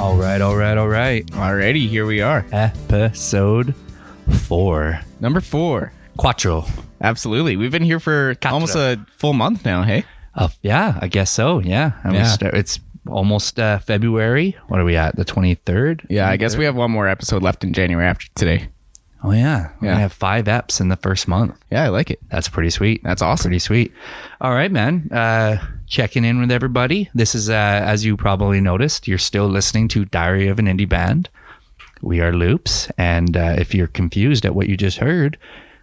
All right, all right, all right. Alrighty, here we are. Episode four. Number four. Quattro. Absolutely. We've been here for Quattro. almost a full month now, hey? Uh, yeah, I guess so. Yeah. I mean, Yeah. start- it's almost uh, February. What are we at? The 23rd? Yeah, I guess we have one more episode left in January after today. Oh, yeah. Yeah. We have five eps in the first month. Yeah, I like it. That's pretty sweet. That's awesome. Pretty sweet. All right, man. Uh, checking in with everybody. This is, uh, as you probably noticed, you're still listening to Diary of an Indie Band. We are Loops. And uh, if you're confused at what you just heard,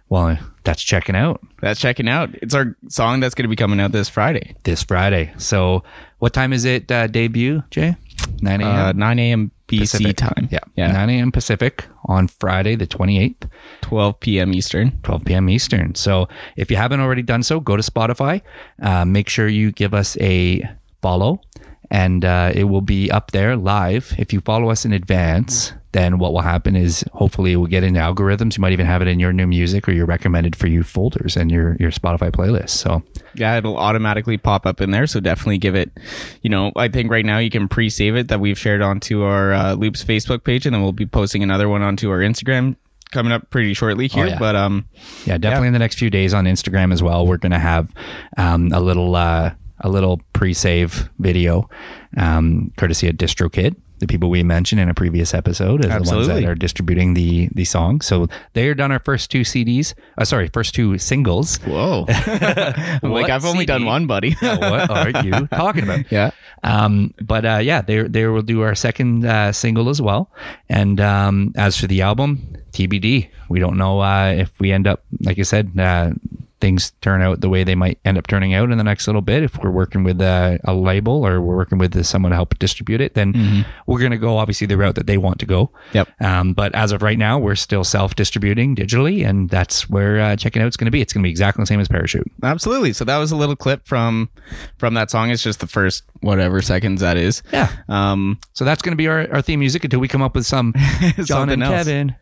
well, that's checking out That's checking out. It's our song that's going to be coming out this Friday, this Friday. So, what time is it uh, debut, Jay? 9 a.m. uh, 9 a.m. BC Pacific. time. Yeah. Yeah. 9 a.m. Pacific on Friday, the 28th. 12 p.m. Eastern. 12 p.m. Eastern. So if you haven't already done so, go to Spotify. Uh, make sure you give us a follow, and uh, it will be up there live. If you follow us in advance, then what will happen is hopefully it will get into algorithms. You might even have it in your new music or your recommended for you folders and your your Spotify playlist. So Yeah, it'll automatically pop up in there. So definitely give it, you know, I think right now you can pre save it that we've shared onto our uh, Loops Facebook page, and then we'll be posting another one onto our Instagram coming up pretty shortly here. yeah. But um, Yeah, definitely in the next few days on Instagram as well. We're gonna have um, a little uh, a little pre-save video, um, courtesy of DistroKid, the people we mentioned in a previous episode, as the ones Absolutely. that are distributing the the song. So they are done our first two CDs. Uh, sorry, first two singles. whoa. Like, I've only done one, buddy. what are you talking about? yeah. Um, but uh, yeah, they they will do our second uh, single as well. And um, as for the album, TBD. We don't know uh, if we end up, like I said, uh, things turn out the way they might end up turning out in the next little bit. If we're working with uh, a label or we're working with someone to help distribute it, then we're going to go obviously the route that they want to go. Yep. Um, but as of right now, we're still self-distributing digitally, and that's where uh, checking out is going to be. It's going to be exactly the same as Parachute. Absolutely. So that was a little clip from from that song. It's just the first whatever seconds that is. Yeah. Um, So that's going to be our, our theme music until we come up with some John and else. Kevin.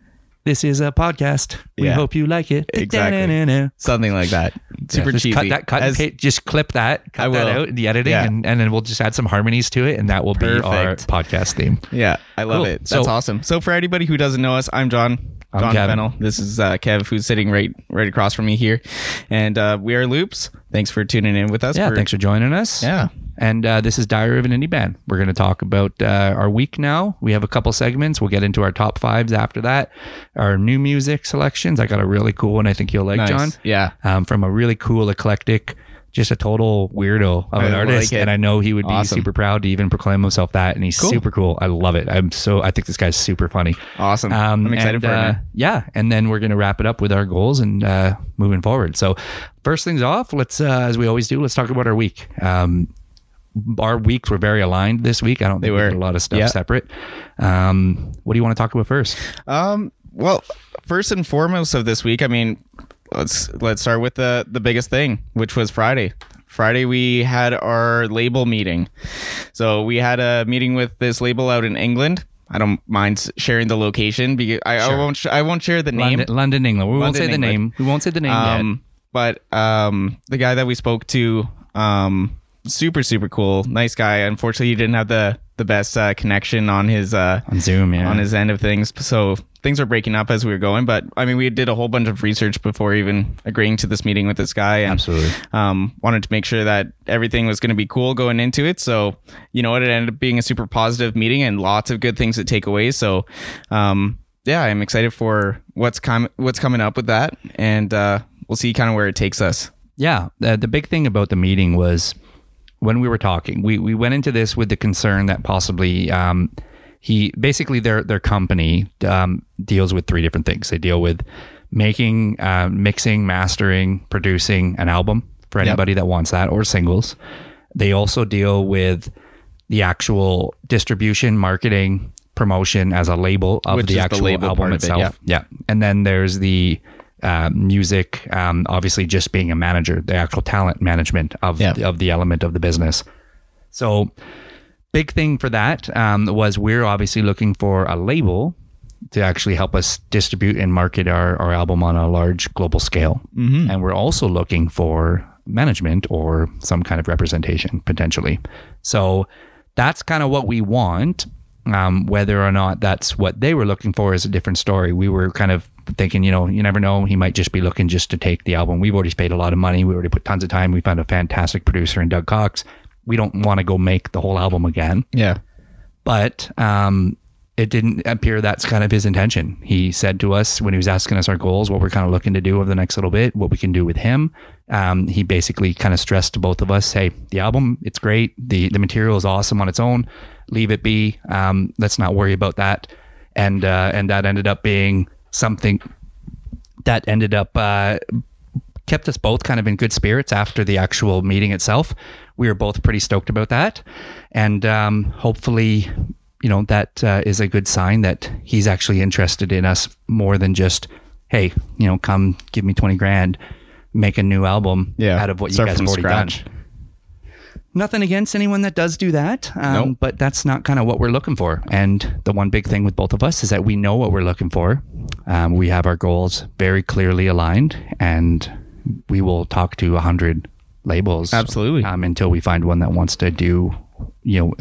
This is a podcast. We Yeah. hope you like it. Exactly. Something like that. Super Yeah, just cheesy. Cut that. Cut. As- and just clip that. Cut that out in the editing, Yeah. and, and then we'll just add some harmonies to it, and that will be our podcast theme. Yeah, I love Cool. it. That's So- awesome. So for anybody who doesn't know us, I'm John. I'm John Kevin. Fennel. This is uh, Kev, who's sitting right right across from me here, and uh, we are Loops. Thanks for tuning in with us. Yeah. We're- Thanks for joining us. Yeah. And uh, this is Diary of an Indie Band. We're going to talk about uh, our week now. We have a couple segments. We'll get into our top fives after that. Our new music selections. I got a really cool one. I think you'll like, Nice. John. Yeah. um, from a really cool, eclectic, just a total weirdo of an I like artist. it. and I know he would be Awesome. super proud to even proclaim himself that. And he's Cool. super cool. I love it. I'm so, I think this guy's super funny. Awesome. Um, I'm excited and, for it. uh. Yeah. And then we're going to wrap it up with our goals and uh, moving forward. So, first things off, let's, uh, as we always do, let's talk about our week. Um, our weeks were very aligned this week. I don't They think we were. did a lot of stuff Yeah. separate. Um, what do you want to talk about first? Um. Well, first and foremost of this week, I mean, let's let's start with the the biggest thing, which was Friday. Friday we had our label meeting. So we had a meeting with this label out in England. I don't mind sharing the location because I, I won't sh- I won't share the name. London, England. We won't London, say the name. We won't say the name yet. Um, but um, the guy that we spoke to, um, super super cool, nice guy. Unfortunately, he didn't have the the best uh, connection on his uh, On Zoom, yeah. on his end of things. So things are breaking up as we were going. But I mean, we did a whole bunch of research before even agreeing to this meeting with this guy. And, Absolutely. Um, wanted to make sure that everything was going to be cool going into it. So you know what, it ended up being a super positive meeting and lots of good things to take away. So um, yeah, I'm excited for what's com- what's coming up with that, and uh, we'll see kind of where it takes us. Yeah, the, the big thing about the meeting was when we were talking, we, we went into this with the concern that possibly um, he basically their their company um, deals with three different things. They deal with making, uh, mixing, mastering, producing an album for Yep. anybody that wants that or singles. They also deal with the actual distribution, marketing, promotion as a label of Which the is the actual label album of it, itself. yeah. And then there's the uh, music, um, obviously just being a manager, the actual talent management of, Yeah. of the element of the business. So, big thing for that um, was we're obviously looking for a label to actually help us distribute and market our, our album on a large global scale. Mm-hmm. And we're also looking for management or some kind of representation potentially. So that's kind of what we want. Um, whether or not that's what they were looking for is a different story. We were kind of thinking, you know, you never know. He might just be looking just to take the album. We've already paid a lot of money. We already put tons of time. We found a fantastic producer in Doug Cox. We don't want to go make the whole album again. Yeah. But um, it didn't appear that's kind of his intention. He said to us when he was asking us our goals, what we're kind of looking to do over the next little bit, what we can do with him. Um, he basically kind of stressed to both of us, hey, the album, it's great. The, the material is awesome on its own. Leave it be. Um, let's not worry about that. And, uh, and that ended up being something that ended up uh, kept us both kind of in good spirits after the actual meeting itself. We were both pretty stoked about that, and um, hopefully, you know, that uh, is a good sign that he's actually interested in us more than just, hey, you know, come give me twenty grand, make a new album Yeah. out of what you guys have already scratch. done. Nothing against anyone that does do that, um, Nope. but that's not kind of what we're looking for. And the one big thing with both of us is that we know what we're looking for. Um, we have our goals very clearly aligned, and we will talk to a hundred labels Absolutely. um, until we find one that wants to do, you know,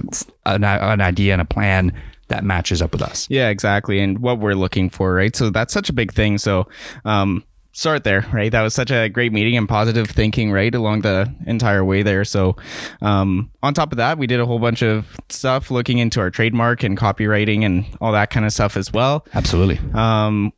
an, an idea and a plan that matches up with us. Yeah, exactly. And what we're looking for, right? So that's such a big thing. So, um, start there, right? That was such a great meeting and positive thinking, right, along the entire way there. So, um, on top of that, we did a whole bunch of stuff looking into our trademark and copywriting and all that kind of stuff as well. Absolutely. Um,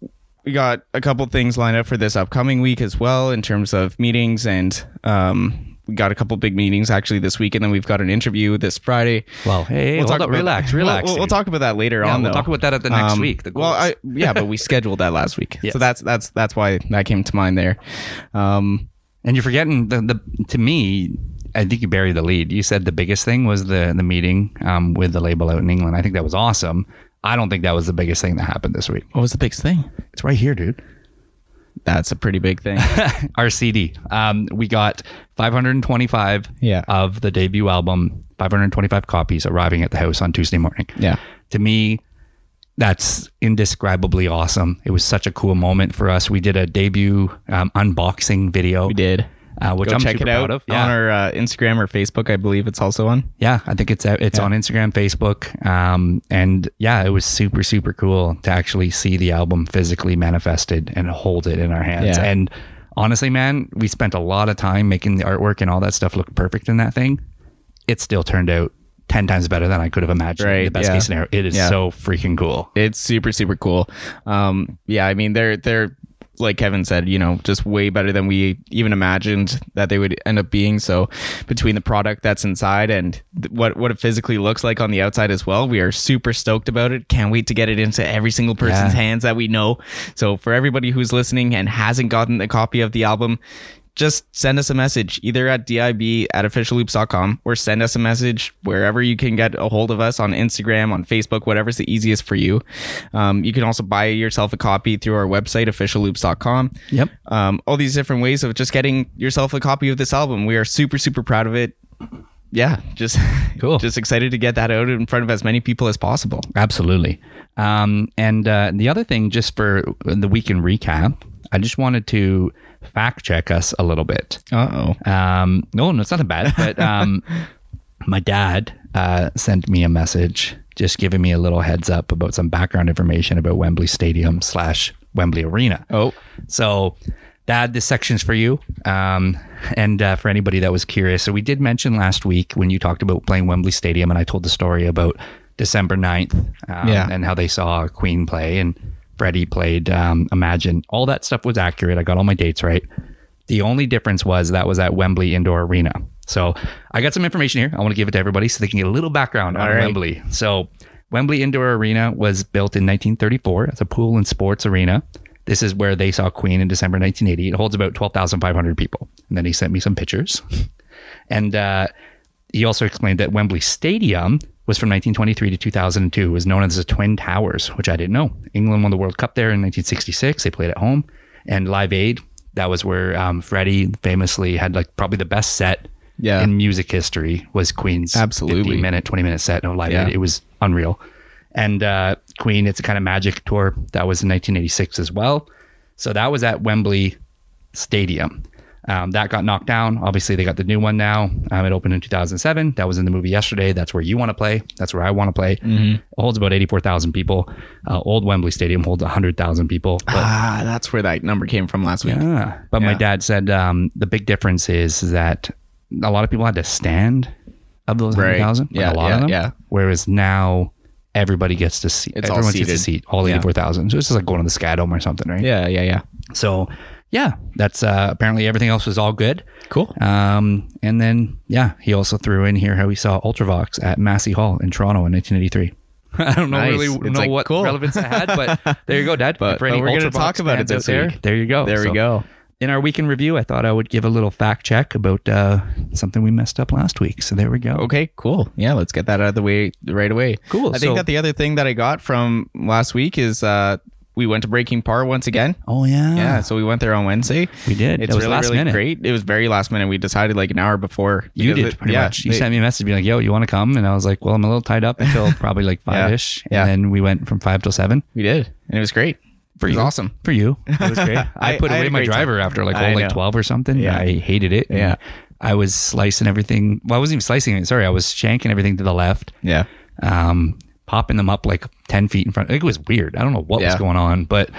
we got a couple things lined up for this upcoming week as well in terms of meetings and um, we got a couple big meetings actually this week and then we've got an interview this Friday. Well, hey, hold talk up, about relax, relax. We'll, we'll, we'll talk about that later Yeah, on. we'll though. talk about that at the next Um, week, the well, I, yeah, but we scheduled that last week, Yes. so that's that's that's why that came to mind there. Um, And you're forgetting the, the to me, I think you buried the lead. You said the biggest thing was the the meeting um, with the label out in England. I think that was awesome. I don't think that was the biggest thing that happened this week. what was the biggest thing? It's right here, dude. That's a pretty big thing. Our CD. Um, we got 525 Yeah. of the debut album, 525 copies arriving at the house on Tuesday morning. yeah, to me, that's indescribably awesome. It was such a cool moment for us. We did a debut um, unboxing video. we did. Uh, which Go I'm check super it out proud of. Yeah, on our uh, Instagram or Facebook. I believe it's also on. yeah, I think it's out. It's Yeah. on Instagram, Facebook, um, and yeah, it was super super cool to actually see the album physically manifested and hold it in our hands. Yeah. And honestly, man, we spent a lot of time making the artwork and all that stuff look perfect in that thing. It still turned out ten times better than I could have imagined. Right, the best yeah. case scenario. It is Yeah. so freaking cool. It's super super cool. Um, yeah, I mean they're they're like Kevin said, you know, just way better than we even imagined that they would end up being. So between the product that's inside and th- what what it physically looks like on the outside as well, we are super stoked about it. Can't wait to get it into every single person's Yeah. hands that we know. So for everybody who's listening and hasn't gotten a copy of the album, just send us a message either at dib at officialloops.com or send us a message wherever you can get a hold of us on Instagram, on Facebook, whatever's the easiest for you. Um, you can also buy yourself a copy through our website, officialloops.com. Yep. Um, all these different ways of just getting yourself a copy of this album. We are super, super proud of it. Yeah, just Cool. just excited to get that out in front of as many people as possible. Absolutely. Um, and uh, the other thing, just for the weekend recap, I just wanted to fact check us a little bit. Uh oh. Um, no, no, it's nothing bad. But um, my dad uh, sent me a message just giving me a little heads up about some background information about Wembley Stadium slash Wembley Arena. Oh, So, Dad, this section's for you. Um, and uh, for anybody that was curious, so we did mention last week when you talked about playing Wembley Stadium, and I told the story about December 9th um, Yeah. and how they saw Queen play and Freddie played um, Imagine. All that stuff was accurate. I got all my dates right. The only difference was that was at Wembley Indoor Arena. So I got some information here. I want to give it to everybody so they can get a little background on All right. Wembley. So Wembley Indoor Arena was built in 1934 as a pool and sports arena. This is where they saw Queen in December 1980. It holds about 12,500 people. And then he sent me some pictures. And uh, he also explained that Wembley Stadium was from 1923 to 2002. It was known as the Twin Towers, which I didn't know. England won the World Cup there in 1966. They played at home. And Live Aid, that was where um, Freddie famously had like probably the best set Yeah. in music history was Queen's Absolutely. 15 minute, 20 minute set of Live Yeah. Aid. It was unreal. And uh, Queen, it's a kind of magic tour. That was in 1986 as well. So that was at Wembley Stadium. Um, that got knocked down. Obviously, they got the new one now. Um, it opened in 2007. That was in the movie yesterday. That's where you want to play. That's where I want to play. It holds about 84,000 people. Uh, old Wembley Stadium holds 100,000 people. But Ah, that's where that number came from last week. yeah. But my dad said um, the big difference is that a lot of people had to stand of those Right. 100,000. like Yeah, a lot yeah, of them. yeah. Whereas now everybody gets to see. It's all everyone gets to seated. seat all Yeah. 84,000. So it's just like going to the Sky Dome or something, right? Yeah, yeah, yeah. So yeah, that's uh, apparently everything else was all good. Cool. Um, and then yeah, he also threw in here how he saw Ultravox at Massey Hall in Toronto in 1983. I don't know Nice. really It's know like, what cool. relevance it had, but there you go, Dad. But- For any but we're gonna talk about it this week. There you go. There we go. In our weekend review, I thought I would give a little fact check about uh, something we messed up last week. So there we go. Okay, cool. Yeah, let's get that out of the way right away. Cool, I think that the other thing that I got from last week is uh we went to Breaking Par once again. Oh yeah, Yeah, so we went there on Wednesday. we did. It's was really, last really minute. great. It was very last minute. We decided like an hour before. You did it- pretty yeah, much. You they- sent me a message being like, "Yo, you want to come?" And I was like, "Well, I'm a little tied up until probably like five ish." Yeah. And then we went from five till seven. We did, and it was great. For it was you. awesome. For you, it was great. I, I- put I away my driver after like hole like twelve or something. Yeah. I hated it. Yeah. I was slicing everything. Well, I wasn't even slicing it. Sorry, I was shanking everything to the left. Yeah, um, popping them up like 10 feet in front. It was weird. I don't know what was going on, but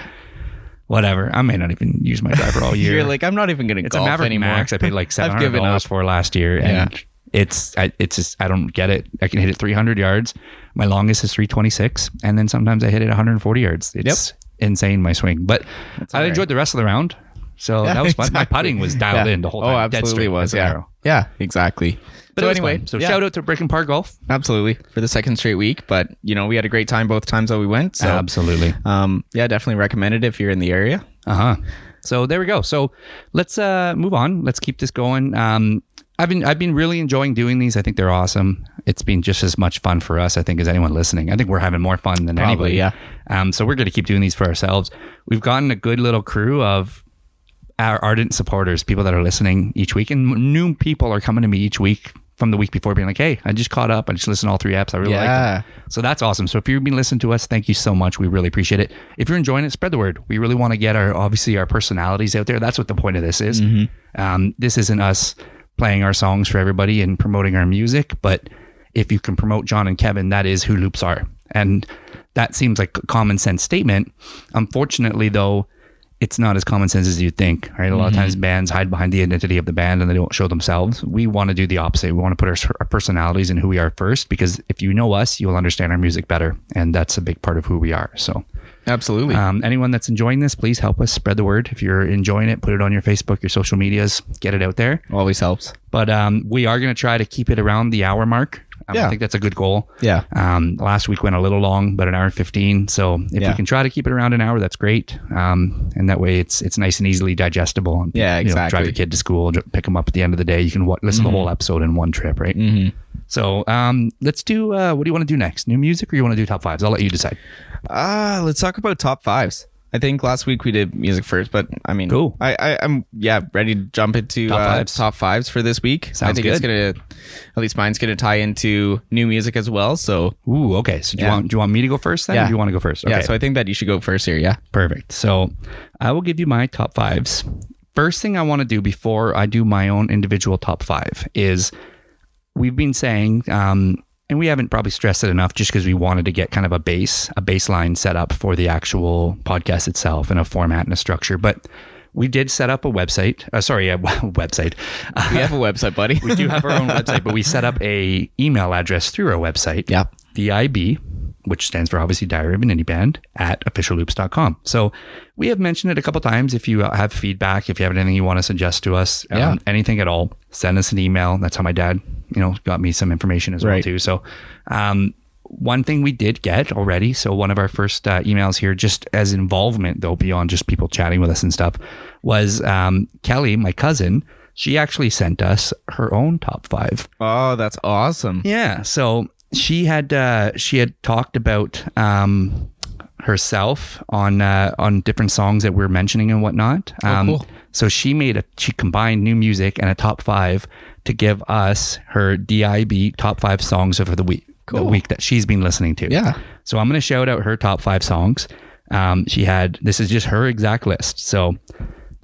whatever. I may not even use my driver all year. you're like I'm not even it's a golf Mavrik anymore. Max. I paid like I've $700 for last year. And Yeah. it's, I, it's just, I don't get it. I can hit it 300 yards. My longest is 326. And then sometimes I hit it 140 yards. It's insane, my swing. But I all right. enjoyed the rest of the round. So Yeah, that was fun. My putting was dialed Yeah. in the whole Oh, time. Dead absolutely was. Yeah, arrow. yeah, exactly. But so anyway, fun. so yeah, shout out to Brick and Park Golf. absolutely for the second straight week. But you know, we had a great time both times that we went. So Absolutely. um, yeah, definitely recommend it if you're in the area. Uh huh. So there we go. So let's uh, move on. Let's keep this going. Um, I've been I've been really enjoying doing these. I think they're awesome. It's been just as much fun for us, I think, as anyone listening. I think we're having more fun than Probably, anybody. yeah. Um, so we're going to keep doing these for ourselves. We've gotten a good little crew of our ardent supporters, people that are listening each week, and new people are coming to me each week from the week before, being like, "Hey, I just caught up. I just listened to all three apps. I really Yeah. liked it." So that's awesome. So if you've been listening to us, thank you so much. We really appreciate it. If you're enjoying it, spread the word. We really want to get our obviously our personalities out there. That's what the point of this is. Um, this isn't us playing our songs for everybody and promoting our music, but if you can promote John and Kevin, that is who loops are. And that seems like a common sense statement. Unfortunately, though, it's not as common sense as you'd think, right? A lot of times bands hide behind the identity of the band and they don't show themselves. We want to do the opposite. We want to put our, our personalities and who we are first because if you know us, you'll understand our music better. And that's a big part of who we are. So, Absolutely. um, anyone that's enjoying this, please help us spread the word. If you're enjoying it, put it on your Facebook, your social medias, get it out there. Always helps. But um, we are going to try to keep it around the hour mark. Um, I think that's a good goal. Yeah. Um, last week went a little long, but an hour and 15. So if Yeah. we can try to keep it around an hour, that's great. Um, and that way it's it's nice and easily digestible. And, Yeah, you know, drive your kid to school, pick them up at the end of the day. You can wa- listen to the whole episode in one trip, right? Mm-hmm. So um, let's do, uh, what do you want to do next? New music or you want to do top fives? I'll let you decide. Ah, let's talk about top fives. I think last week we did music first, but I mean, Cool. I, I I'm yeah ready to jump into Top uh, fives. top fives for this week. I Sounds think it's gonna, at least mine's gonna tie into new music as well. So Ooh, okay. So do you want do you want me to go first then? Or Yeah. do you want to go first? Okay. yeah, so I think that you should go first here. Yeah. Perfect. So I will give you my top fives. First thing I want to do before I do my own individual top five is we've been saying, um, and we haven't probably stressed it enough just because we wanted to get kind of a base, a baseline set up for the actual podcast itself and a format and a structure. But we did set up a website. Uh, sorry, a website. We have a website, buddy. we do have our own website, but we set up a email address through our website. Yeah. DIB, which stands for obviously Diary of an Indie Band, at officialloops.com. So we have mentioned it a couple times. If you uh, have feedback, if you have anything you want to suggest to us, um, anything at all, send us an email. That's how my dad, you know, got me some information as well too. So, um, one thing we did get already, so one of our first uh, emails here, just as involvement though, beyond just people chatting with us and stuff, was um, Kelly, my cousin. She actually sent us her own top five. Oh, that's awesome. Yeah. So she had uh, she had talked about um, herself on uh, on different songs that we're mentioning and whatnot. Um, cool. So she made a she combined new music and a top five to give us her DIB top five songs of the week. The week that she's been listening to. Yeah. So I'm going to shout out her top five songs. Um, she had this is just her exact list. So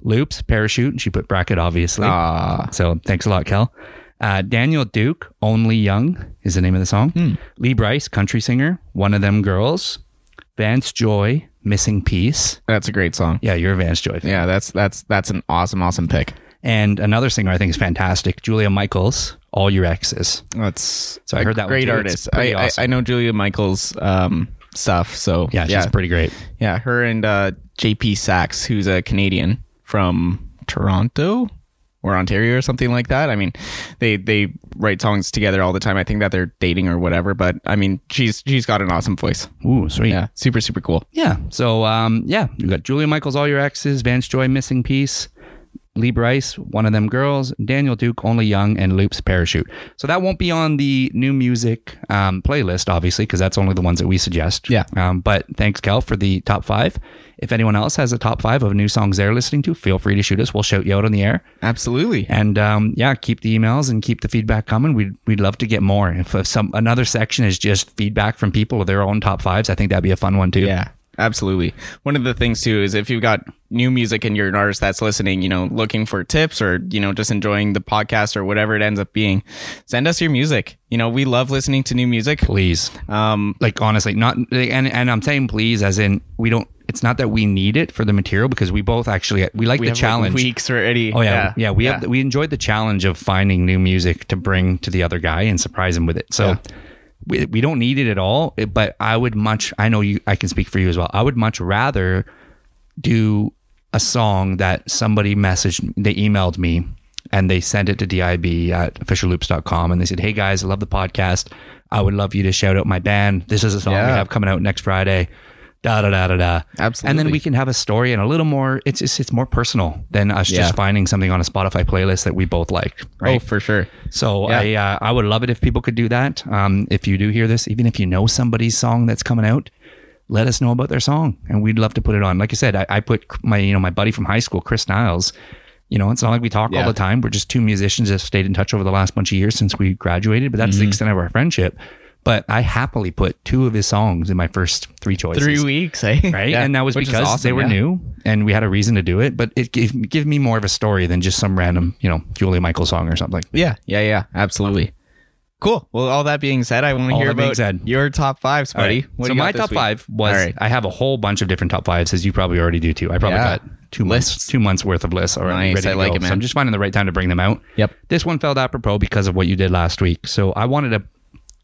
Loops, Parachute. and She put bracket, obviously. Ah, So thanks a lot, Kel. Uh, Daniel Duke, Only Young is the name of the song. Hmm. Lee Brice, country singer, One of Them Girls. Vance Joy, Missing Piece. that's a great song. Yeah, you're a Vance Joy fan. Yeah, that's that's that's an awesome, awesome pick. And another singer I think is fantastic, Julia Michaels, All Your Exes. That's So I a heard that great. Artist. I, awesome. I I know Julia Michaels um stuff. So Yeah, she's yeah, pretty great. yeah. Her and uh, JP Saxe, who's a Canadian from Toronto or Ontario or something like that. I mean, they they write songs together all the time. I think that they're dating or whatever. But I mean, she's she's got an awesome voice. Ooh, sweet. Yeah, super super cool. Yeah. So, um, yeah, you got Julia Michaels, All Your Exes, Vance Joy, Missing Piece, Lee Brice, One of Them Girls, Daniel Duke, Only Young, and Loops Parachute. So that won't be on the new music um, playlist, obviously, because that's only the ones that we suggest. Yeah. Um, but thanks, Kel, for the top five. If anyone else has a top five of new songs they're listening to, feel free to shoot us. We'll shout you out on the air. Absolutely. And um, yeah, keep the emails and keep the feedback coming. We'd we'd love to get more. If uh, some another section is just feedback from people of their own top fives, I think that'd be a fun one too. Yeah, absolutely. One of the things too is if you've got new music and you're an artist that's listening, you know, looking for tips or, you know, just enjoying the podcast or whatever it ends up being, send us your music. You know, we love listening to new music. Please. Um, like honestly not and and i'm saying please as in we don't it's not that we need it for the material because we both actually we like we the challenge like weeks already. oh yeah yeah, we have we enjoyed the challenge of finding new music to bring to the other guy and surprise him with it so Yeah. We, we don't need it at all. But i would much i know you i can speak for you as well. I would much rather do a song that somebody messaged they emailed me and they sent it to dib at officialloops.com and they said hey guys i love the podcast. I would love you to shout out my band. This is a song we have coming out next friday da da da da da and then we can have a story and a little more it's it's, it's more personal than us Yeah. just finding something on a spotify playlist that we both like right Oh, for sure. so Yeah. I uh, I would love it if people could do that. Um, if you do hear this, even if you know somebody's song that's coming out, let us know about their song, and we'd love to put it on. Like I said, I, I put my you know my buddy from high school, Chris Niles. You know, it's not like we talk all the time. We're just two musicians that stayed in touch over the last bunch of years since we graduated, but that's Mm-hmm. the extent of our friendship. But I happily put two of his songs in my first three choices Three weeks, eh? right? Yeah, And that was because awesome, they were yeah. new and we had a reason to do it. But it gave, give me more of a story than just some random, you know, Julia Michaels song or something. Yeah, yeah, yeah. Absolutely. Cool. Well, all that being said, I want to hear about your top fives, All buddy. right. What so do you got my top week? five was right. I have a whole bunch of different top fives, as you probably already do too. I probably Yeah. got two months, Lists. two months worth of lists already Nice. I like go. it, So. I'm just finding the right time to bring them out. Yep. This one felt apropos because of what you did last week. So I wanted to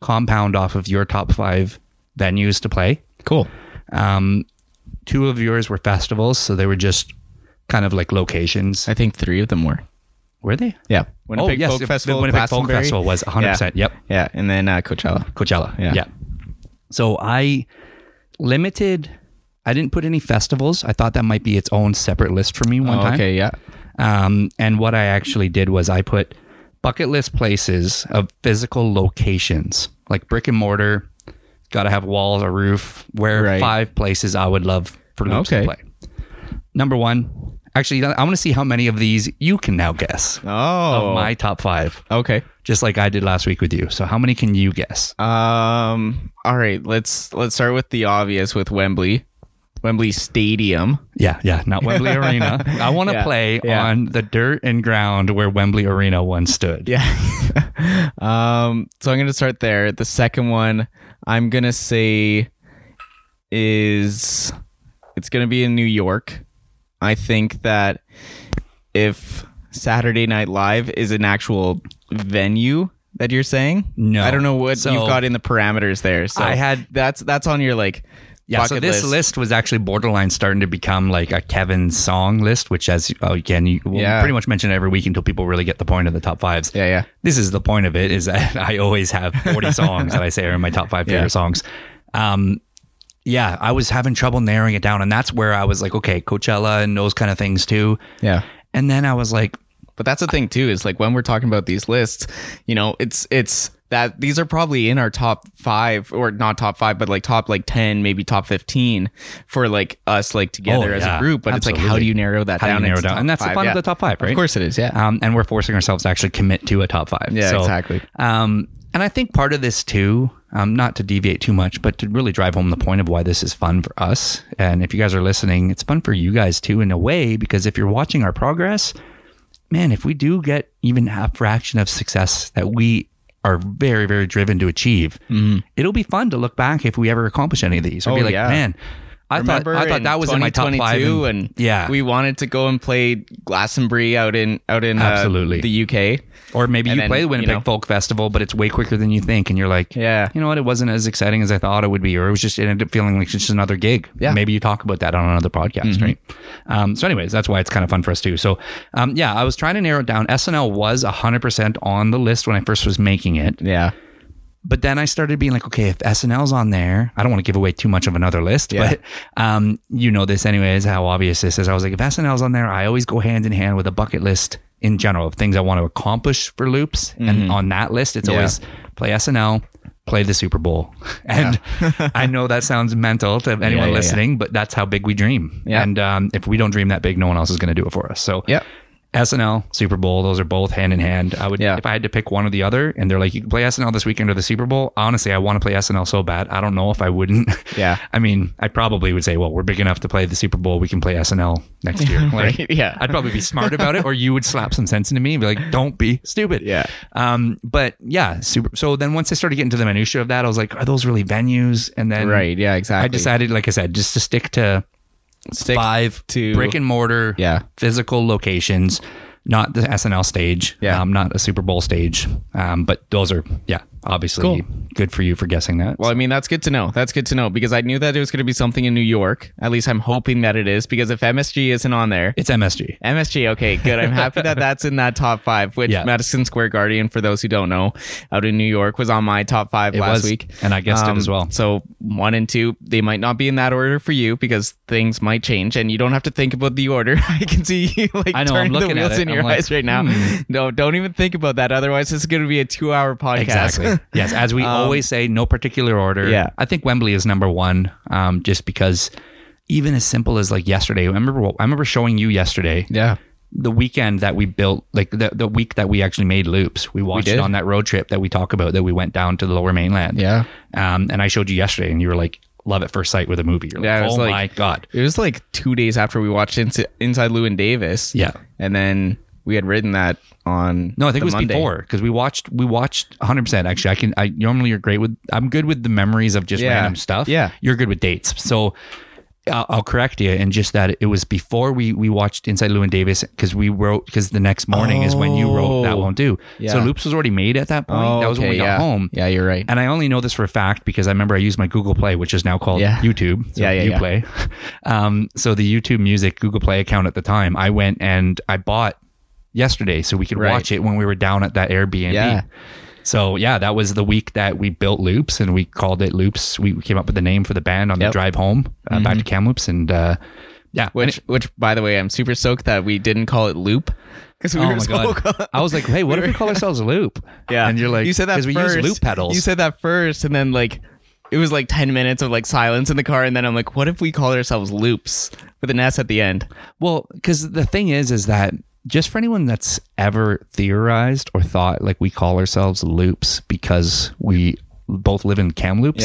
compound off of your top five venues to play. Cool. Um, two of yours were festivals, so they were just kind of like locations. I think three of them were. Were they? Yeah. Winnipeg oh yes, Folk the Festival. Winnipeg Folk Glastonbury. Festival was 100. percent Yep. Yeah, and then uh, Coachella. Coachella. Yeah. Yeah. So I limited. I didn't put any festivals. I thought that might be its own separate list for me one Oh, time. okay, yeah. Um, and what I actually did was I put bucket list places of physical locations, like brick and mortar. Got to have walls, a roof. Where Right. five places I would love for Loops Okay. to play. Number one. Actually, I want to see how many of these you can now guess Oh, of my top five, okay. just like I did last week with you. So, how many can you guess? Um. All right. Let's let's start with the obvious with Wembley, Wembley Stadium. Yeah, yeah, not Wembley Arena. I want to Yeah, play yeah. on the dirt and ground where Wembley Arena once stood. Yeah. um. So I'm gonna start there. The second one I'm gonna say is it's gonna be in New York. I think that if Saturday Night Live is an actual venue that you're saying, No. I don't know what So- you've got in the parameters there. So I had- that's that's on your like Yeah, so bucket this list. was actually borderline starting to become like a Kevin song list, which, as oh, again, you will Yeah. pretty much mention every week until people really get the point of the top fives. Yeah, yeah. This is the point of it: is that I always have forty songs that I say are in my top five favorite Yeah. songs. Um, yeah, I was having trouble narrowing it down, and that's where I was like, okay, Coachella and those kind of things too. Yeah. And then I was like, But that's the thing too, is like when we're talking about these lists, you know, it's it's that these are probably in our top five or not top five, but like top like ten, maybe top fifteen for like us like together Oh, as yeah. a group. But it's like how do you narrow that How do you down? narrow down? And that's the five? fun of the top five, right? Of course it is, yeah. um, and we're forcing ourselves to actually commit to a top five. Yeah, So, exactly. Um, And I think part of this too, um, not to deviate too much, but to really drive home the point of why this is fun for us. And if you guys are listening, it's fun for you guys too, in a way, because if you're watching our progress, man, if we do get even a fraction of success that we are very, very driven to achieve, mm-hmm. it'll be fun to look back if we ever accomplish any of these. Be Oh, like, yeah. man, I thought I thought that was in my top five. 2022 and- and yeah, we wanted to go and play Glastonbury out in out in uh, Absolutely. the UK. Or maybe And you then, play the you Winnipeg know- Folk Festival, but it's way quicker than you think, and you're like, Yeah. you know what? It wasn't as exciting as I thought it would be, or it was just it ended up feeling like just another gig. Yeah. Mm-hmm. Maybe you talk about that on another podcast, right? Um, so, anyways, that's why it's kind of fun for us too. So, um, yeah, I was trying to narrow it down. SNL was hundred percent on the list when I first was making it, Yeah. But then I started being like, okay, if SNL's on there, I don't want to give away too much of another list, Yeah. but um, you know this anyways, how obvious this is. I was like, if SNL's on there, I always go hand in hand with a bucket list in general of things I want to accomplish for loops. And on that list, it's Mm-hmm. Yeah. always play SNL, play the Super Bowl. And I know that sounds mental to anyone Yeah, yeah, listening, but that's how big we dream. Yeah. And um, if we don't dream that big, no one else is going to do it for us. So Yep. SNL, Super Bowl, those are both hand in hand. I would, Yeah. if I had to pick one or the other, and they're like, you can play SNL this weekend or the Super Bowl. Honestly, I want to play SNL so bad. I don't know if I wouldn't. Yeah. I mean, I probably would say, well, we're big enough to play the Super Bowl. We can play SNL next year. Like, Right, yeah. I'd probably be smart about it, or you would slap some sense into me and be like, don't be stupid. Yeah. Um, but yeah, super. So then once I started getting to the minutia of that, I was like, are those really venues? And then Right. Yeah. Exactly. I decided, like I said, just to stick to Stick five to- brick and mortar Yeah. physical locations not the snl stage Yeah. um, not a super bowl stage um, but those are yeah obviously Cool. good for you for guessing that Well, I mean, that's good to know. That's good to know because I knew that it was going to be something in New York. At least I'm hoping that it is because if MSG isn't on there, it's msg MSG, okay, good. I'm happy that that's in that top five, which Yeah. Madison Square Garden, for those who don't know, out in New York, was on my top five It last was, week. Um, and I guessed it as well. So one and two, they might not be in that order for you because things might change and you don't have to think about the order. I can see you like I know, I'm turning the at wheels it. in I'm your like, hmm. eyes right now. No, don't even think about that. Otherwise, this is going to be a two hour podcast. exactly yes as we always say no particular order Um, yeah. i think wembley is number one um, just because even as simple as like yesterday i remember i remember showing you yesterday yeah. the weekend that we built, like the, the week that we actually made loops, we watched did. it on that road trip that we talk about that we went down to the lower mainland. Yeah. Um, and I showed you yesterday and you were like, love at first sight with a movie. You're like, Yeah, oh like- my God. It was like two days after we watched Inside Inside and Davis. Yeah. And then we had written that on. No, I think it was Monday. before because we watched, we watched 100%. Actually, I can, I normally you're great with, I'm good with the memories of just Yeah. random stuff. Yeah. You're good with dates. So, I'll, I'll correct you in just that it was before we we watched Inside Llewyn Davis because we wrote because the next morning is when you wrote that Oh. won't do. yeah. So Loops was already made at that point. Oh, that was when okay, we got yeah. home. Yeah, you're right. And I only know this for a fact because I remember I used my Google Play, which is now called. YouTube. So Yeah, yeah, yeah. Uplay. Um, so the YouTube Music Google Play account at the time, I went and I bought yesterday so we could Right. watch it when we were down at that Airbnb. Yeah. So yeah, that was the week that we built Loops and we called it Loops. We came up with the name for the band on the Yep. Mm-hmm. drive home uh, back to Kamloops and uh, yeah. Which, which, by the way, I'm super stoked that we didn't call it Loop because we Oh were my god! I was like, "Hey, what if we call ourselves Loop?" Yeah, and you're like, you said that because we use loop pedals. You said that first, and then like it was like ten minutes of like silence in the car, and then I'm like, what if we call ourselves Loops with an S at the end? Well, because the thing is, is that just for anyone that's ever theorized or thought like we call ourselves loops because we both live in Kamloops.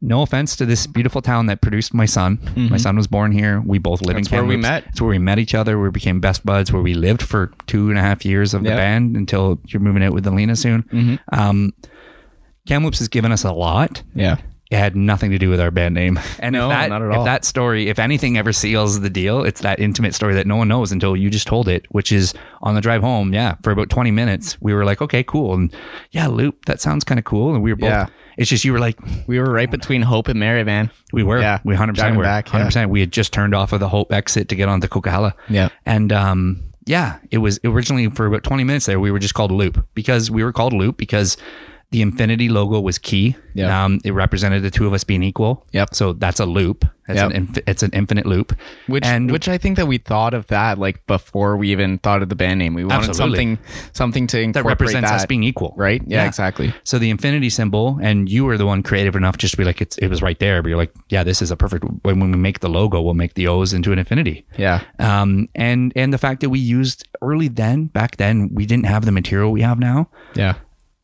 No offense to this beautiful town that produced my son. My son was born here. We both live That's in where we met. It's where we met each other. We became best buds. Where we lived for two and a half years of the band until you're moving out with Alina soon. Mm-hmm. Um, Kamloops has given us a lot yeah, it had nothing to do with our band name. And No, that not at all. if that story, if anything ever seals the deal, it's that intimate story that no one knows until you just told it, which is on the drive home, yeah, for about 20 minutes, we were like, okay, cool. And yeah, loop, that sounds kind of cool. And we were both Yeah. it's just you were like we were right between Hope and Merritt, man. we were. Yeah, We 100% driving were. back, 100%. We had just turned off of the Hope exit to get on onto Coquihalla. Yeah. And um yeah, it was originally for about 20 minutes there we were just called Loop because we were called Loop because the infinity logo was key. Yeah. Um, it represented the two of us being equal. Yep. So that's a loop. It's, Yep. an, inf- it's an infinite loop. Which, and which I think that we thought of that like before we even thought of the band name. We wanted Absolutely. something, something to that represents that, us being equal. right. Yeah, exactly. So the infinity symbol, and you were the one creative enough just to be like, it's, it was right there. But you're like, yeah, this is a perfect. When, when we make the logo, we'll make the O's into an infinity. Yeah, Um, and and the fact that we used early then, back then, we didn't have the material we have now. yeah,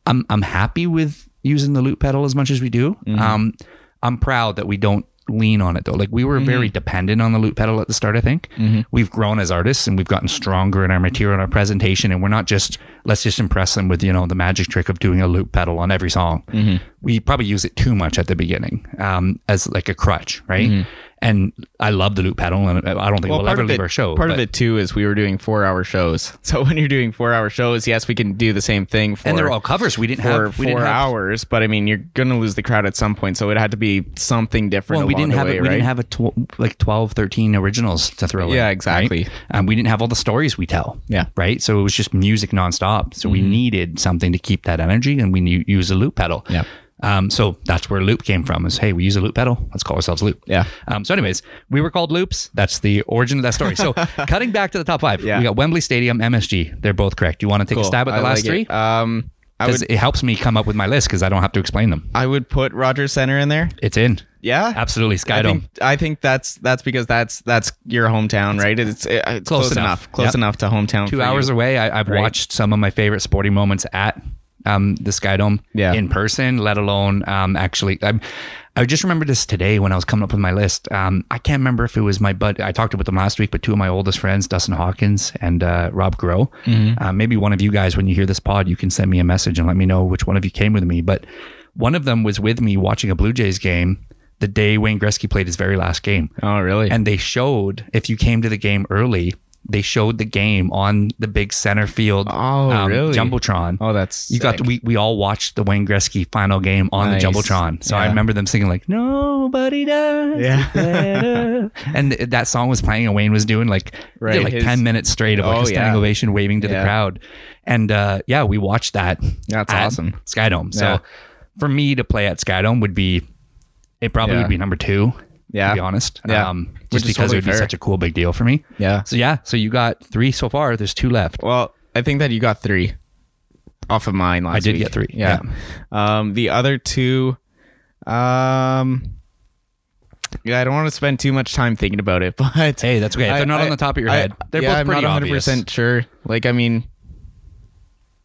I'm I'm happy with using the loop pedal as much as we do. Mm-hmm. Um, I'm proud that we don't lean on it though. Like we were very mm-hmm. dependent on the loop pedal at the start. I think mm-hmm. we've grown as artists and we've gotten stronger in our material and our presentation. And we're not just let's just impress them with you know the magic trick of doing a loop pedal on every song. We probably use it too much at the beginning um, as like a crutch, right? And I love the loop pedal, and I don't think we'll ever of leave it, our show. part of it too is we were doing four hour shows. So when you're doing four hour shows, yes, we can do the same thing for and they're all covers. We didn't for have we four didn't have, hours. But I mean, you're gonna lose the crowd at some point, so it had to be something different. Well, we didn't have way, it. We right? didn't have a tw- like 12, 13 originals to throw in. Yeah, right? exactly. Um, we didn't have all the stories we tell. Yeah. Mm-hmm. Right. So it was just music nonstop. So we needed something to keep that energy, and we knew, use a loop pedal. Yeah. Um, so that's where loop came from. Is hey, we use a loop pedal. Let's call ourselves loop. Yeah. Um, so, anyways, we were called loops. That's the origin of that story. So, cutting back to the top five, Yeah. we got Wembley Stadium, MSG. They're both correct. You want to take a stab at the I last like three? it. Um, I would it helps me come up with my list because I don't have to explain them. I would put Rogers Center in there. It's in. Yeah, Absolutely, I Skydome. think, I think that's that's because that's that's your hometown, right? It's, it's close, close enough, enough. close Yep. enough to hometown. two hours you. away. I, I've Right. watched some of my favorite sporting moments at um, the Skydome Yeah. in person, let alone um, actually. I'm, I just remember this today when I was coming up with my list. Um, I can't remember if it was my bud. I talked with them last week, but two of my oldest friends, Dustin Hawkins and uh, Rob Grow. Uh, maybe one of you guys, when you hear this pod, you can send me a message and let me know which one of you came with me. But one of them was with me watching a Blue Jays game the day Wayne Gretzky played his very last game Oh, really? and they showed if you came to the game early they showed the game on the big center field um, Oh, really? jumbotron oh, that's you got to, we, we all watched the Wayne Gretzky final game on Nice. the jumbotron so I remember them singing like nobody does Yeah. and th- that song was playing and Wayne was doing like Right, like his- 10 minutes straight of like Oh, a standing yeah. ovation waving to the crowd and uh, yeah we watched that That's at awesome. Skydome so Yeah. for me to play at Skydome would be it probably Yeah. would be number two Yeah. to be honest. Yeah. Um, just because totally it would be such a cool big deal for me. Yeah. So yeah, so you got three so far. There's two left. Well, I think that you got three off of mine last I did week. get three, Yeah. Um, the other two, um, yeah, I don't want to spend too much time thinking about it, but Hey, that's okay. If they're not on the top of your head, they're yeah, both I'm pretty not obvious. sure. Like, I mean,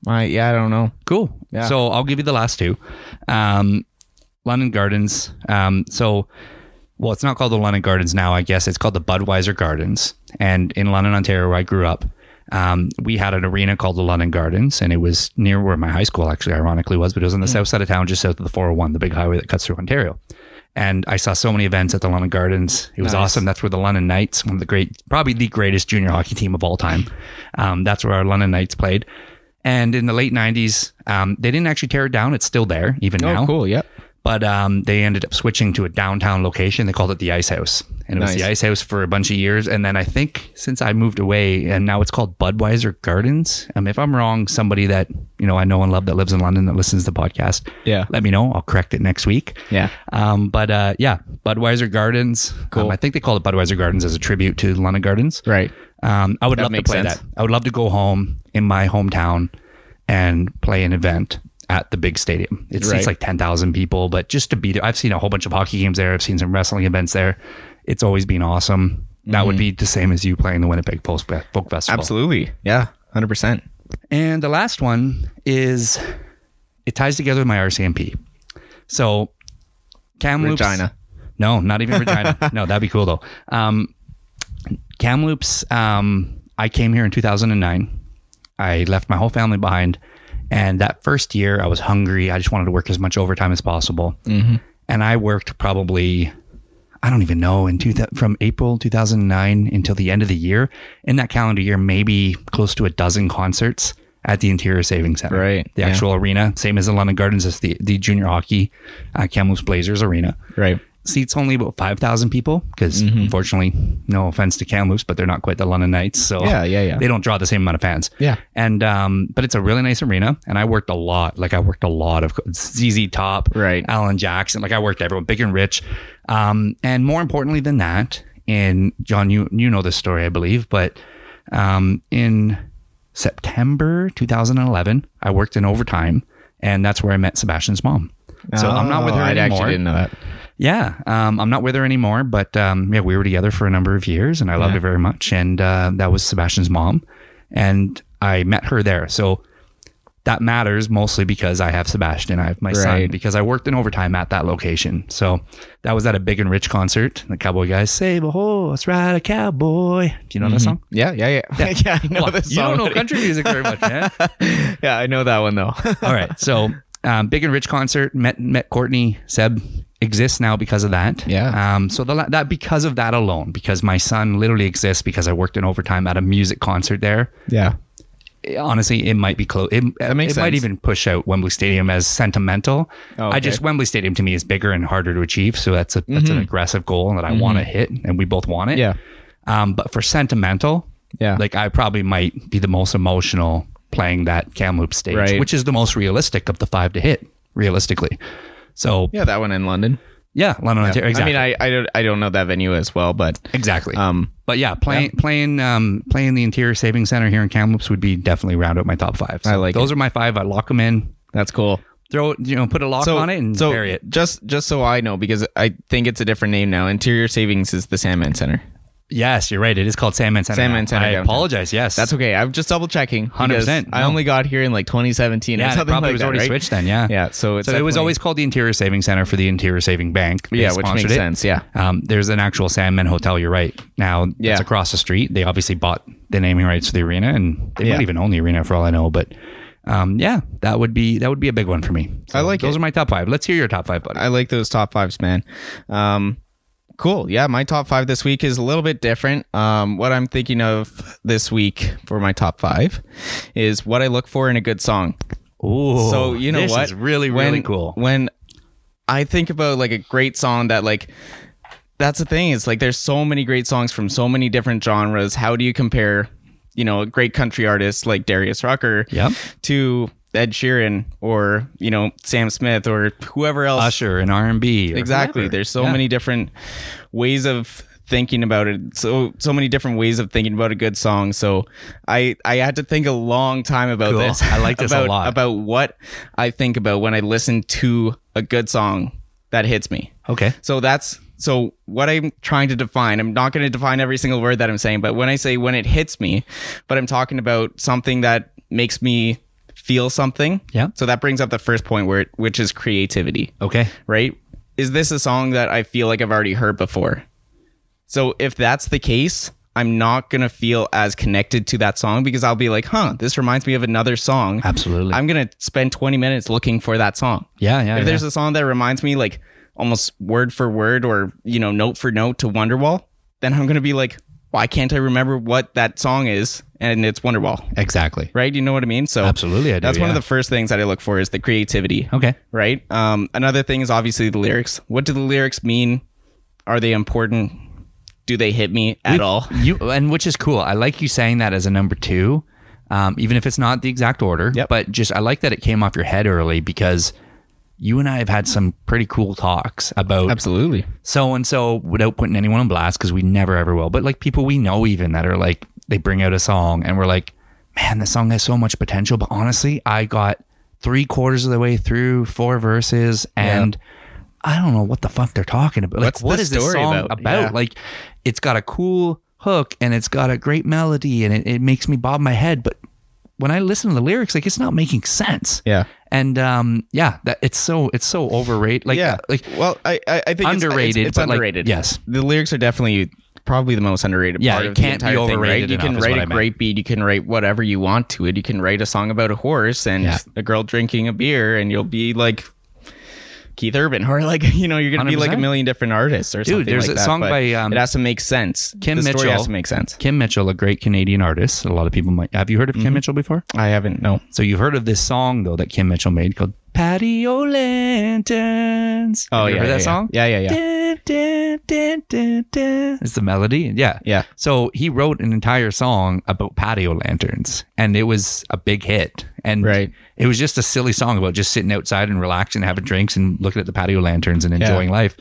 I yeah, I don't know. Cool. Yeah. So I'll give you the last two. Um, London Gardens. Um, so, well, it's not called the London Gardens now. I guess it's called the Budweiser Gardens. And in London, Ontario, where I grew up, um, we had an arena called the London Gardens, and it was near where my high school actually, ironically, was. But it was on the south side of town, just south of the 401, the big highway that cuts through Ontario. And I saw so many events at the London Gardens. It was Nice. awesome. That's where the London Knights, one of the great, probably the greatest junior hockey team of all time. Um, that's where our London Knights played. And in the late 90s, um, they didn't actually tear it down. It's still there even now. Oh, cool. Yep. But um, they ended up switching to a downtown location. They called it the Ice House. And it was the Ice House for a bunch of years. And then I think since I moved away, and now it's called Budweiser Gardens. Um, if I'm wrong, somebody that you know I know and love that lives in London that listens to the podcast, Yeah. let me know. I'll correct it next week. Yeah. Um, but uh, yeah, Budweiser Gardens. Cool. Um, I think they call it Budweiser Gardens as a tribute to London Gardens. Right. Um, I would That love to play sense. that. I would love to go home in my hometown and play an event at the big stadium. It seats Right. like 10,000 people, but just to be there, I've seen a whole bunch of hockey games there. I've seen some wrestling events there. It's always been awesome. That would be the same as you playing the Winnipeg Folk Folk Festival. Absolutely. Yeah. Hundred percent. And the last one is it ties together with my RCMP. So Kamloops. Regina. No, not even Regina. no, that'd be cool though. Um, Kamloops. Um, I came here in 2009. I left my whole family behind, and that first year I was hungry. I just wanted to work as much overtime as possible, and I worked probably. I don't even know in two, from April 2009 until the end of the year. In that calendar year, maybe close to a dozen concerts at the Interior Savings Center. Right, The yeah. actual arena, same as the London Gardens, as the, the junior hockey uh, Kamloops Blazers arena Right. Seats only about 5,000 people because Mm-hmm. unfortunately, no offense to Kamloops, but they're not quite the London Knights. So Yeah, yeah, yeah. they don't draw the same amount of fans. Yeah. And, um, but it's a really nice arena. And I worked a lot. Like I worked a lot of ZZ Top, Right. Alan Jackson. Like I worked everyone, big and rich. Um, and more importantly than that, in John, you, you know this story, I believe, but, um, in September 2011, I worked in overtime and that's where I met Sebastian's mom. So I'm not with her Oh, I anymore. actually didn't know that. Yeah, um, I'm not with her anymore, but um, yeah, we were together for a number of years, and I loved Yeah. her very much. And uh, that was Sebastian's mom, and I met her there. So that matters mostly because I have Sebastian, I have my son, because I worked in overtime at that location. So that was at a big and rich concert. The cowboy guys save a horse, ride a cowboy. Do you know that song? Yeah, yeah, yeah. Yeah, I know Well, this you don't know country music very much, man. yeah, I know that one though. All right. So, um, big and rich concert. Met met Courtney. Seb exists now because of that. Yeah. Um. So the, that because of that alone, because my son literally exists because I worked in overtime at a music concert there. yeah. Honestly, it might be close. It, makes it might even push out Wembley Stadium as sentimental. Oh, I just Wembley Stadium to me is bigger and harder to achieve. So that's a that's an aggressive goal that I want to hit, and we both want it. Mm-hmm. Yeah. Um. But for sentimental, Yeah. like I probably might be the most emotional playing that Kamloops stage, Right. which is the most realistic of the five to hit, realistically. So yeah, yeah, that one in London. Yeah, London, Ontario, exactly. I mean, I I don't I don't know that venue as well, but exactly. um, but yeah, playing playing um playing the Interior Savings Center here in Kamloops would be definitely round out my top five. So I like those are my five. I lock them in, that's cool. throw it, you know, put a lock on it and so bury it. just just so I know because I think it's a different name now. Interior Savings is the Sandman Center. Yes, you're right. It is called Sandman Center. Sandman now. Center I downtown. apologize. Yes, That's okay. I'm just double checking. 100%, I no. only got here in like 2017 Yeah, or it something probably like was that, already right? switched then. Yeah, Yeah, so it's so it was always called the Interior Saving Center for the Interior Saving Bank. They yeah, which makes it. sense. Yeah, Um, there's an actual Sandman Hotel. You're right. Now Yeah. it's across the street. They obviously bought the naming rights to the arena, and they Yeah. might even own the arena for all I know. But um, yeah, that would be that would be a big one for me. So I like those it. are my top five. Let's hear your top five, buddy. I like those top fives, man. Um, cool. Yeah, my top five this week is a little bit different. Um, what I'm thinking of this week for my top five is what I look for in a good song. Ooh, so you know this what? is really When- really cool. When I think about like a great song that like that's the thing. It's like there's so many great songs from so many different genres. How do you compare, you know, a great country artist like Darius Rucker Yep. to Ed Sheeran or, you know, Sam Smith or whoever else Usher and R and B. exactly there's so many different ways of thinking about it so so many different ways of thinking about a good song so i i had to think a long time about Cool. this I like this a lot. about what i think about when i listen to a good song that hits me Okay. so that's so what I'm trying to define. I'm not going to define every single word that I'm saying, but when I say when it hits me, but I'm talking about something that makes me feel something. Yeah. So that brings up the first point where it, which is creativity Okay. right? Is this a song that I feel like I've already heard before? So if that's the case, I'm not going to feel as connected to that song because I'll be like, huh, this reminds me of another song. Absolutely. I'm going to spend 20 minutes looking for that song. yeah. Yeah. if yeah. there's a song that reminds me like almost word for word or, you know, note for note to Wonderwall, then I'm going to be like, why can't I remember what that song is? And it's Wonderwall, exactly. right? You know what I mean? So Absolutely, I do, that's one of the first things that I look for is the creativity Okay. right? Um, another thing is obviously the lyrics. What do the lyrics mean? Are they important? Do they hit me at all? You and which is cool. I like you saying that as a number two, um, even if it's not the exact order. Yep. But just I like that it came off your head early because you and I have had some pretty cool talks about Absolutely. so and so without putting anyone on blast because we never ever will. But like people we know even that are like they bring out a song and we're like, man, this song has so much potential. But honestly, I got three quarters of the way through four verses and I don't know what the fuck they're talking about. Like, What's what the is this song about? about? Yeah. Like, it's got a cool hook and it's got a great melody and it, it makes me bob my head. But when I listen to the lyrics, like it's not making sense. Yeah. And um, yeah, that it's so it's so overrated. Like, Yeah. like well, I I, think Underrated, It's, it's like, underrated. yes. The lyrics are definitely probably the most underrated Yeah, part it of can't the be entire thing, right? overrated You can write a great beat. You can write whatever you want to it. You can write a song about a horse and Yeah. a girl drinking a beer, and you'll be like. Keith Urban, or like you know, you're gonna be like a million different artists, or something Dude, there's like a that, song by, um, it has to make sense. Kim the story Mitchell. has to make sense. Kim Mitchell, a great Canadian artist. A lot of people might have you heard of Mm-hmm. Kim Mitchell before? I haven't. No. So you've heard of this song though that Kim Mitchell made called Patio Lanterns. Oh you yeah, heard yeah, that yeah. song? Yeah, yeah, yeah. Dun, dun, dun, dun, dun. It's the melody. Yeah. Yeah. So he wrote an entire song about patio lanterns and it was a big hit. And Right. it was just a silly song about just sitting outside and relaxing, having drinks and looking at the patio lanterns and enjoying life.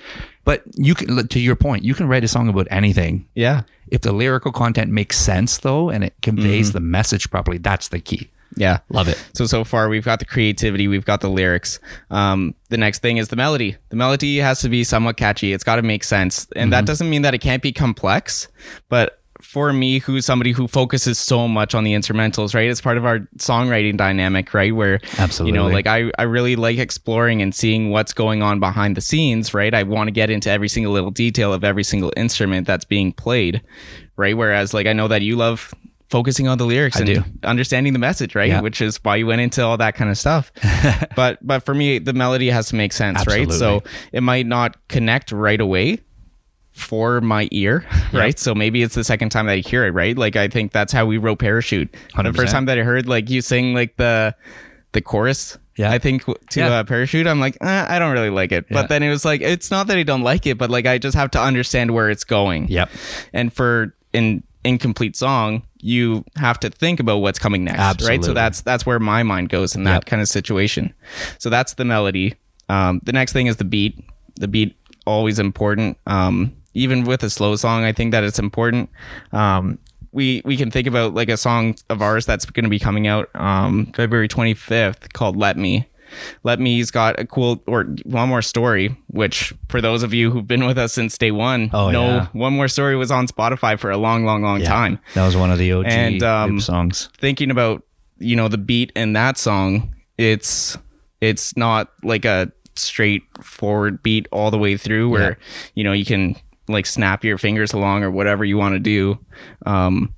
But you can, to your point, you can write a song about anything. Yeah. If the lyrical content makes sense though and it conveys Mm-hmm. the message properly, that's the key. Yeah. Love it. So so far we've got the creativity, we've got the lyrics. Um, the next thing is the melody. The melody has to be somewhat catchy. It's got to make sense, and Mm-hmm. that doesn't mean that it can't be complex. But for me, who's somebody who focuses so much on the instrumentals, right? It's part of our songwriting dynamic, right? Where Absolutely. you know, like I, I really like exploring and seeing what's going on behind the scenes, right? I want to get into every single little detail of every single instrument that's being played, right? Whereas, like, I know that you love focusing on the lyrics and do. understanding the message, right? Yeah. Which is why you went into all that kind of stuff. but but for me, the melody has to make sense, right? So it might not connect right away for my ear, right? So maybe it's the second time that I hear it, right? Like I think that's how we wrote Parachute. The 100%. first time that I heard like you sing like the the chorus. Yeah. I think to Yeah. uh, parachute, I'm like, eh, I don't really like it. Yeah. But then it was like, it's not that I don't like it, but like I just have to understand where it's going. Yep. And for an incomplete song, you have to think about what's coming next, right? So that's that's where my mind goes in that Yep. kind of situation. So that's the melody. Um, the next thing is the beat. The beat always important. Um, even with a slow song, I think that it's important. Um, we we can think about like a song of ours that's going to be coming out um, February 25th called "Let Me." Let Me's got a cool or one more story, which for those of you who've been with us since day one, Oh, know yeah. one more story was on Spotify for a long, long, long time. That was one of the OG And, um, songs. Thinking about you know the beat in that song, it's it's not like a straightforward beat all the way through where Yeah. you know you can like snap your fingers along or whatever you want to do. Um,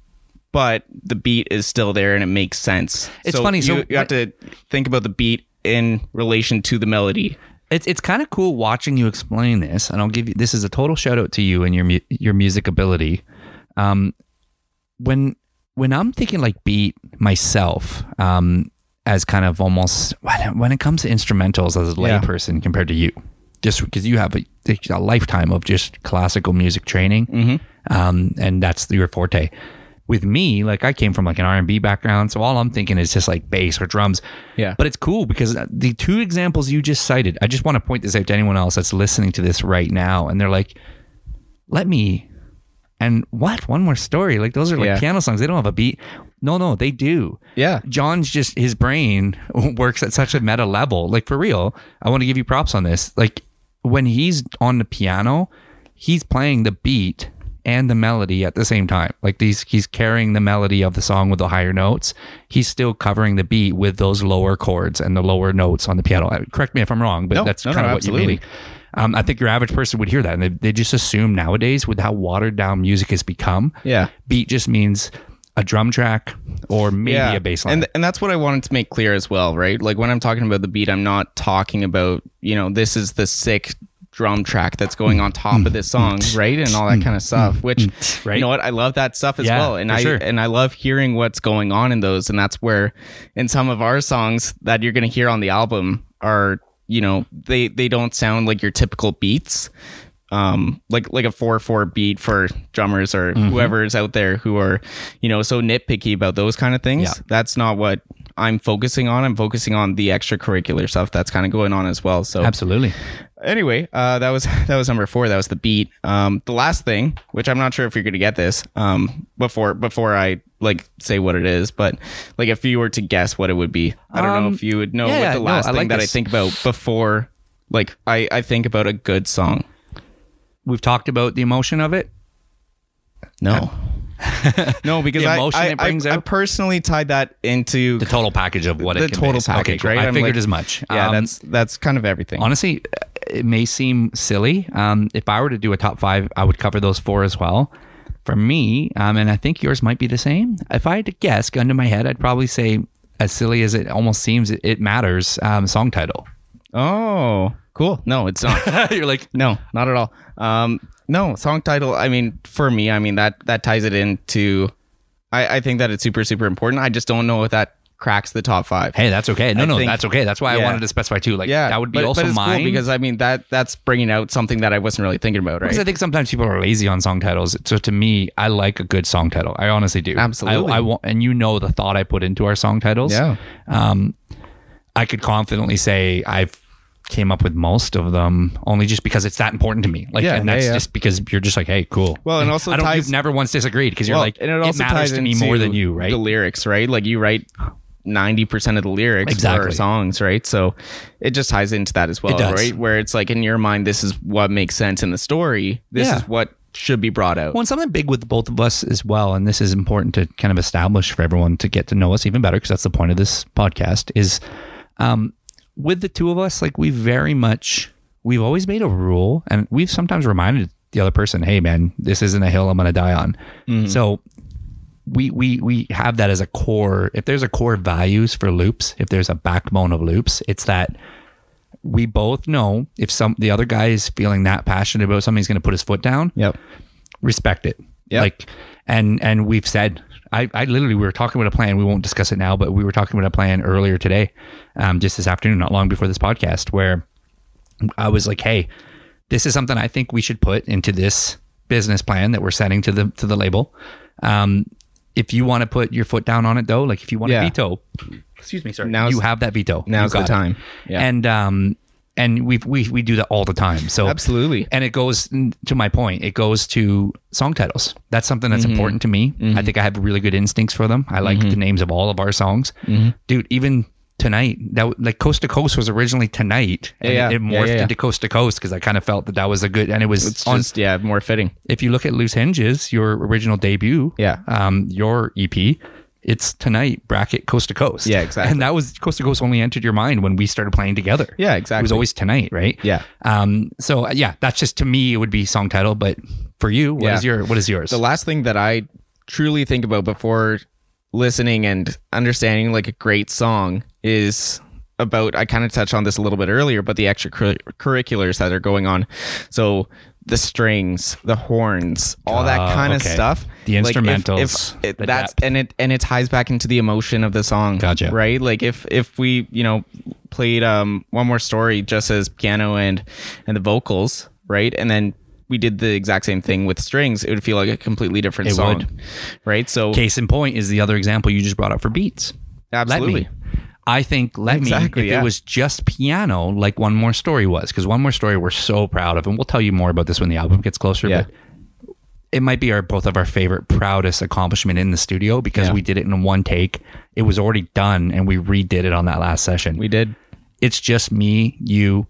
but the beat is still there and it makes sense. It's funny, You, so you have to think about the beat in relation to the melody. It's it's kind of cool watching you explain this, and I'll give you this is a total shout out to you and your mu- your music ability. Um, when when I'm thinking like beat myself, um, as kind of almost when it, when it comes to instrumentals as a Yeah. layperson compared to you, just because you have a, a lifetime of just classical music training, um, and that's your forte. With me, like I came from like an R and B background, so all I'm thinking is just like bass or drums. Yeah. But it's cool because uh, the two examples you just cited, I just want to point this out to anyone else that's listening to this right now, and they're like, "Let me." And what? One more story? Like those are like Yeah. piano songs. They don't have a beat. No, no, they do. Yeah. John's just his brain works at such a meta level. Like for real, I want to give you props on this. Like when he's on the piano, he's playing the beat and the melody at the same time. Like these he's carrying the melody of the song with the higher notes. He's still covering the beat with those lower chords and the lower notes on the piano. Uh, Correct me if I'm wrong, but No, that's no, kind no, of what absolutely. you mean. Um, I think your average person would hear that and they, they just assume nowadays with how watered down music has become, Yeah. beat just means a drum track or maybe a bass line. And and that's what I wanted to make clear as well, right? Like when I'm talking about the beat, I'm not talking about, you know, this is the sick drum track that's going on top of this song, right? And all that kind of stuff. Which Right. you know what? I love that stuff as Yeah, well. And I sure. and I love hearing what's going on in those. And that's where in some of our songs that you're gonna hear on the album are, you know, they they don't sound like your typical beats um like like a 4-4 beat for drummers or Mm-hmm. whoever is out there who are you know so nitpicky about those kind of things Yeah. that's not what i'm focusing on i'm focusing on the extracurricular stuff that's kind of going on as well so Absolutely. Anyway uh that was that was number four that was the beat um the last thing which i'm not sure if you're gonna get this um before before i like say what it is but like if you were to guess what it would be i don't know Um, if you would know yeah, what yeah, the no, last I thing like that i this. think about before like i i think about a good song We've talked about the emotion of it. No. No, because The I, emotion I, it brings I, I personally tied that into The total package of what the it total package, okay, right? I I'm figured like- as much. Yeah, Um, that's that's kind of everything. honestly, it may seem silly. Um, if I were to do a top five, I would cover those four as well. For me, um, and I think yours might be the same. If I had to guess, gun to my head, I'd probably say, as silly as it almost seems, it, it matters. Um, song title. oh, cool. No, it's not. You're like, no, not at all. Um, no, song title. I mean, for me, I mean that that ties it into. I, I think that it's super super important. I just don't know if that cracks the top five. hey, that's okay. No, I no, think- that's okay. That's why I wanted to specify too. Like, yeah, that would be but, also but it's mine cool because I mean that that's bringing out something that I wasn't really thinking about, right? Because I think sometimes people are lazy on song titles. So to me, I like a good song title. I honestly do. Absolutely. I, I want, and you know the thought I put into our song titles. Yeah. Um, I could confidently say I've came up with most of them only just because it's that important to me. Like, Yeah, and that's yeah. just because you're just like, hey, cool. Well, and also I don't. ties- you've never once disagreed because you're Well, like, and it also matters ties to me more than you, right? The lyrics, right? Like you write ninety percent of the lyrics for our songs, right? So it just ties into that as well, It right? Where it's like in your mind, this is what makes sense in the story. This Yeah. is what should be brought out. Well, and something big with both of us as well, and this is important to kind of establish for everyone to get to know us even better, because that's the point of this podcast. Is um, with the two of us, like we very much, we've always made a rule, and we've sometimes reminded the other person, "Hey, man, this isn't a hill I'm going to die on." Mm-hmm. So we we we have that as a core. If there's a core values for loops, if there's a backbone of loops, it's that we both know if some the other guy is feeling that passionate about something, he's going to put his foot down Yep. respect it. Yep. Like, and and we've said, I, I literally we were talking about a plan. We won't discuss it now, but we were talking about a plan earlier today, um, just this afternoon, not long before this podcast, where I was like, hey, this is something I think we should put into this business plan that we're sending to the to the label. Um, if you want to put your foot down on it, though, like if you want Yeah. to veto, excuse me, sorry, now you have that veto. now's the time. Yeah. and um, and we we we do that all the time. So Absolutely. and it goes to my point. It goes to song titles. That's something that's mm-hmm. important to me. I mm-hmm. think I have really good instincts for them. I like the mm-hmm. names of all of our songs, dude. Even tonight, that like Coast to Coast was originally tonight, and Yeah, it, it morphed yeah, yeah. into Coast to Coast because I kind of felt that that was a good, and it was It's on. just yeah, more fitting. if you look at Loose Hinges, your original debut, Yeah. um, your EP. It's tonight bracket coast to coast. Yeah, exactly. And that was coast to coast only entered your mind when we started playing together. Yeah, exactly. It was always tonight, right? Yeah. Um. So uh, yeah, that's just to me it would be song title, but for you, what is Yeah. your what is yours? The last thing that I truly think about before listening and understanding like a great song is about I kind of touched on this a little bit earlier, but the extracurriculars that are going on. So the strings, the horns, all that Ah, kind of stuff. The Like, if- instrumentals, if, it, the that's depth. and it and it ties back into the emotion of the song. Gotcha. Right? Like if if we, you know, played um one more story just as piano and and the vocals, right? And then we did the exact same thing with strings, it would feel like a completely different It song. would. Right? So Case in point is the other example you just brought up for beats. absolutely. I think Let Exactly, Me, if yeah. it was just piano, like One More Story was, because One More Story we're so proud of, and we'll tell you more about this when the album gets closer. Yeah. But it might be our both of our favorite, proudest accomplishment in the studio because Yeah. we did it in one take. It was already done, and we redid it on that last session. We did. it's just me, you,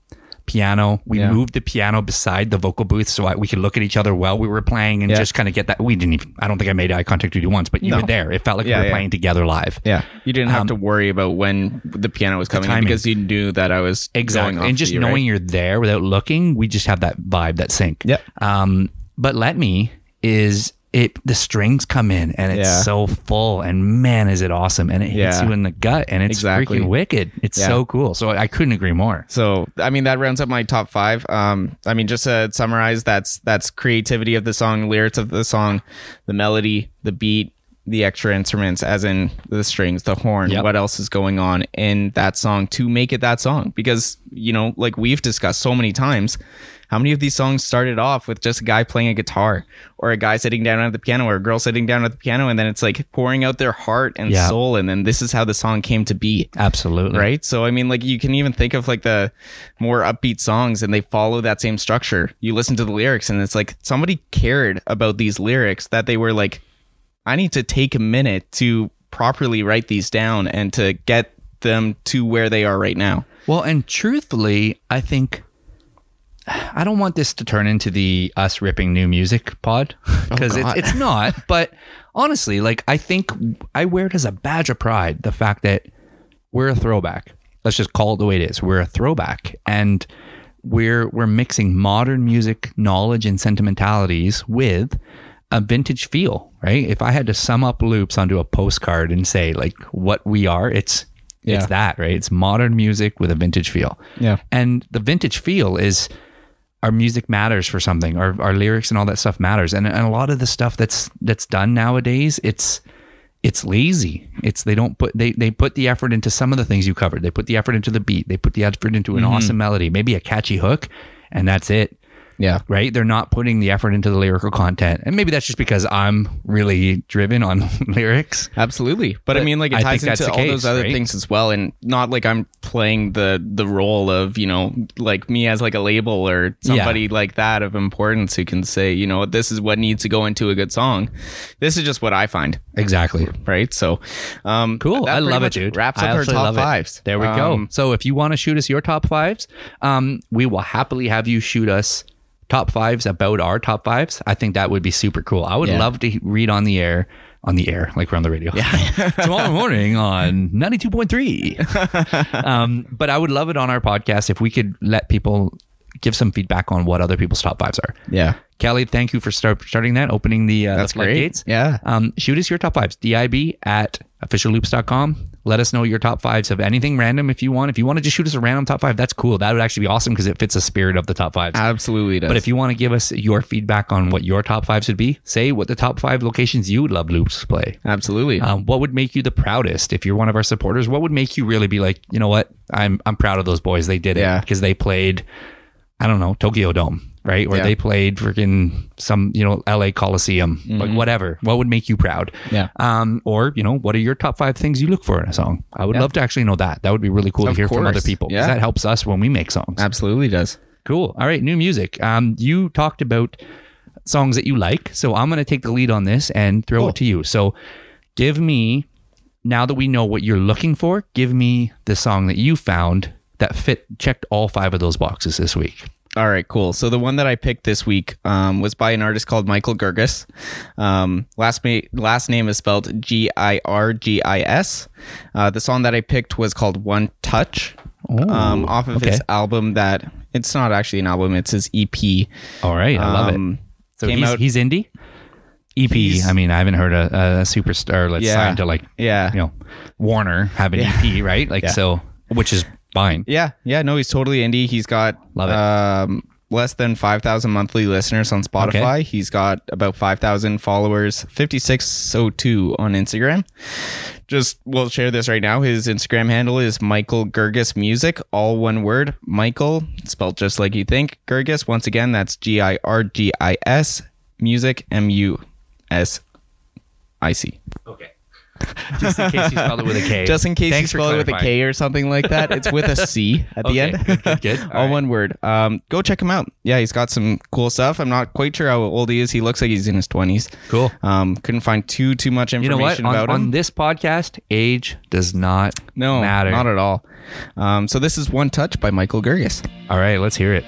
piano. We Yeah. moved the piano beside the vocal booth so I, we could look at each other while we were playing and Yeah. just kind of get that. We didn't even, I don't think I made eye contact with you once, but you No. were there. It felt like Yeah, we were playing together live. Yeah. You didn't have Um, to worry about when the piano was coming in because you knew that I was Exactly. And just key, knowing right? you're there without looking, we just have that vibe, that sync. Yeah. Um, but Let Me is it the strings come in and it's Yeah. so full and man is it awesome and it hits Yeah. you in the gut and it's Exactly. freaking wicked. It's Yeah. so cool. So I couldn't agree more. So I mean that rounds up my top five. Um, I mean just to summarize, that's that's creativity of the song, lyrics of the song, the melody, the beat, the extra instruments, as in the strings, the horn, Yep. what else is going on in that song to make it that song. Because you know, like we've discussed so many times, how many of these songs started off with just a guy playing a guitar, or a guy sitting down at the piano, or a girl sitting down at the piano, and then it's like pouring out their heart and Yeah. soul, and then this is how the song came to be Absolutely. right so i mean like you can even think of like the more upbeat songs and they follow that same structure you listen to the lyrics and it's like somebody cared about these lyrics that they were like i need to take a minute to properly write these down and to get them to where they are right now Well, and truthfully, I think I don't want this to turn into the us ripping new music pod oh, because it's, it's not. But honestly, like I think I wear it as a badge of pride the fact that we're a throwback. Let's just call it the way it is. We're a throwback, and we're we're mixing modern music knowledge and sentimentalities with a vintage feel. Right? If I had to sum up loops onto a postcard and say like what we are, it's Yeah. it's that right. It's modern music with a vintage feel. Yeah. And the vintage feel is our music matters for something. Our our lyrics and all that stuff matters. And and a lot of the stuff that's that's done nowadays, it's it's lazy. It's they don't put they they put the effort into some of the things you covered. They put the effort into the beat. They put the effort into an mm-hmm. awesome melody, maybe a catchy hook, and that's it yeah right? They're not putting the effort into the lyrical content. And maybe that's just because I'm really driven on lyrics. Absolutely, but, I mean, like it ties into all case, those other right? things as well, and not like I'm playing the the role of you know like me as like a label or somebody like that of importance who can say you know this is what needs to go into a good song. This is just what I find, Exactly. right? So, um, Cool. I love it, dude. Wraps I up our top love it. fives. There we go. Um, So if you want to shoot us your top fives, um, we will happily have you shoot us top fives about our top fives, I think that would be super cool. I would Yeah. love to read on the air, on the air, like we're on the radio. Yeah. Tomorrow morning on 92.3. um, but I would love it on our podcast if we could let people give some feedback on what other people's top fives are. Yeah. Kelly, thank you for start, starting that, opening the, uh, That's the great. floodgates. Yeah. Um, shoot us your top fives. DIB at officialloops.com. Let us know your top fives of anything random if you want. If you want to just shoot us a random top five, that's cool. That would actually be awesome because it fits the spirit of the top fives. Absolutely does. But if you want to give us your feedback on what your top fives would be, say what the top five locations you would love loops to play. Absolutely. Um, what would make you the proudest if you're one of our supporters? What would make you really be like, you know what? I'm I'm proud of those boys. They did Yeah. it because they played, I don't know, Tokyo Dome, right? Or Yeah. they played freaking some, you know, LA Coliseum, like whatever. What would make you proud? Mm-hmm. Yeah. Um, or you know, what are your top five things you look for in a song? I would love to actually know that. That would be really cool Of to hear from other people. Yeah. That helps us when we make songs. Absolutely does. Cool. All right, new music. Um, you talked about songs that you like, so I'm going to take the lead on this and throw Cool. it to you. So, give me now that we know what you're looking for, give me the song that you found that fit checked all five of those boxes this week. All right, cool. So the one that I picked this week um, was by an artist called Michael Girgis. Um, last ma- last name is spelled G I R G I S. Uh, the song that I picked was called One Touch. um, off of his album that it's not actually an album; it's his EP. All right, I love it. Um, So he's, out- he's indie. EP. He's- I mean, I haven't heard a, a superstar let's Yeah. sign to like Yeah. you know Warner have an Yeah. EP, right? Like Yeah. so, which is fine. Yeah, yeah, no, he's totally indie. He's got Love it. Um, less than five thousand monthly listeners on Spotify. Okay. He's got about five thousand followers, fifty six so two on Instagram. Just we'll share this right now. His Instagram handle is Michael Girgis Music, all one word. Michael, spelled just like you think. Girgis, once again, that's G I R G I S Music M U S I C. Okay. Just in case you spelled it with a K. Just in case Thanks you for spell it with a K or something like that, it's with a C at the end. good, good, good. All All right. one word. Um, go check him out. Yeah, he's got some cool stuff. I'm not quite sure how old he is. He looks like he's in his 20s. Cool. Um, couldn't find too too much You information know what? On, about him. on this podcast, age does not no, matter. not at all. Um, so this is One Touch by Michael Girgis. All right, let's hear it.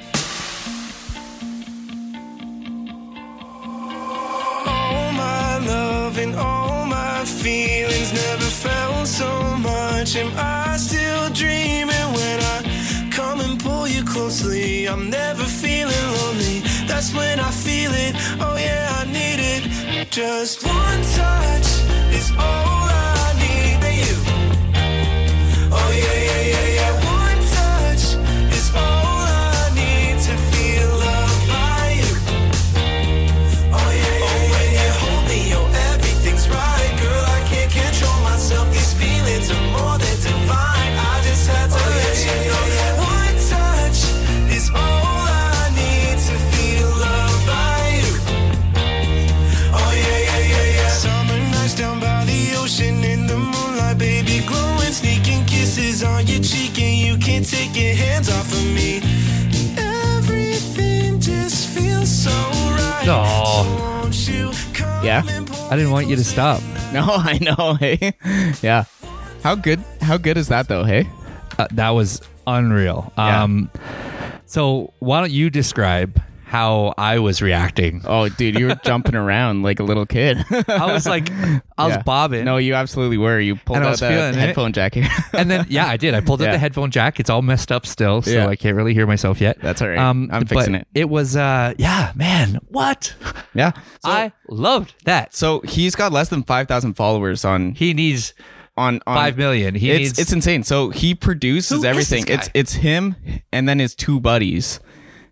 Closely? I'm never feeling lonely. That's when I feel it. Oh yeah, I need it. Just one touch is all Yeah? I didn't want you to stop. No, I know. Hey, yeah. How good? How good is that though? Hey. Uh, that was unreal. Yeah. Um, so why don't you describe how I was reacting? Oh, dude, you were jumping around like a little kid. I was like, I was Yeah. bobbing. No, you absolutely were. You pulled And out the it. headphone jack here. and then yeah, I did. I pulled out the headphone jack. It's all messed up still, so Yeah. I can't really hear myself yet. That's all right. I'm but fixing it. It was uh yeah, man. What? yeah. So, I loved that. so he's got less than five thousand followers on He needs on, on five million. He it's needs it's insane. So he produces everything. It's it's him and then his two buddies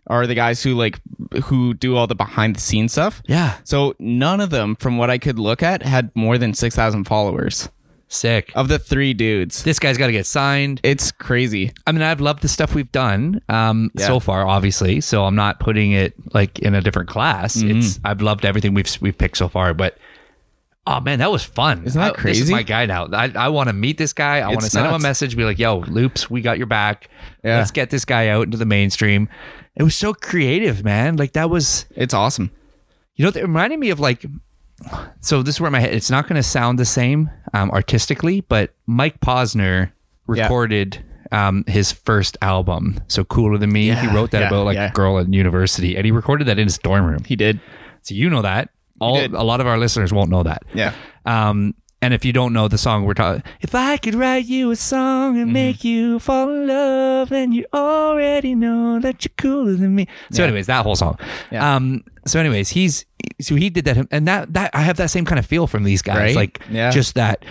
are the guys who like who do all the behind the scenes stuff. Yeah. So none of them, from what I could look at, had more than six thousand followers. sick. Of the three dudes, this guy's got to get signed. it's crazy. I mean, I've loved the stuff we've done um, Yeah. so far, obviously. So I'm not putting it like in a different class. Mm-hmm. It's I've loved everything we've we've picked so far, but. Oh man, that was fun! Isn't that I- This is my guy now. I, I want to meet this guy. I want to send him a message, be like, "Yo, Loops, we got your back. Yeah. Let's get this guy out into the mainstream." It was so creative, man. Like that was It's awesome. you know, it reminded me of like. So this is where my head. It's not going to sound the same um, artistically, but Mike Posner Yeah. recorded um, his first album, so cooler than me. he wrote that yeah, about like yeah. a girl at university, and he recorded that in his dorm room. He did. So you know that. All a lot of our listeners won't know that. Yeah. Um, and if you don't know the song, we're talking. If I could write you a song Mm-hmm. and make you fall in love, then you already know that you're cooler than me. So, Yeah. anyways, that whole song. Yeah. Um. So, anyways, he's so he did that, and that that I have that same kind of feel from these guys, Right? like Yeah. just that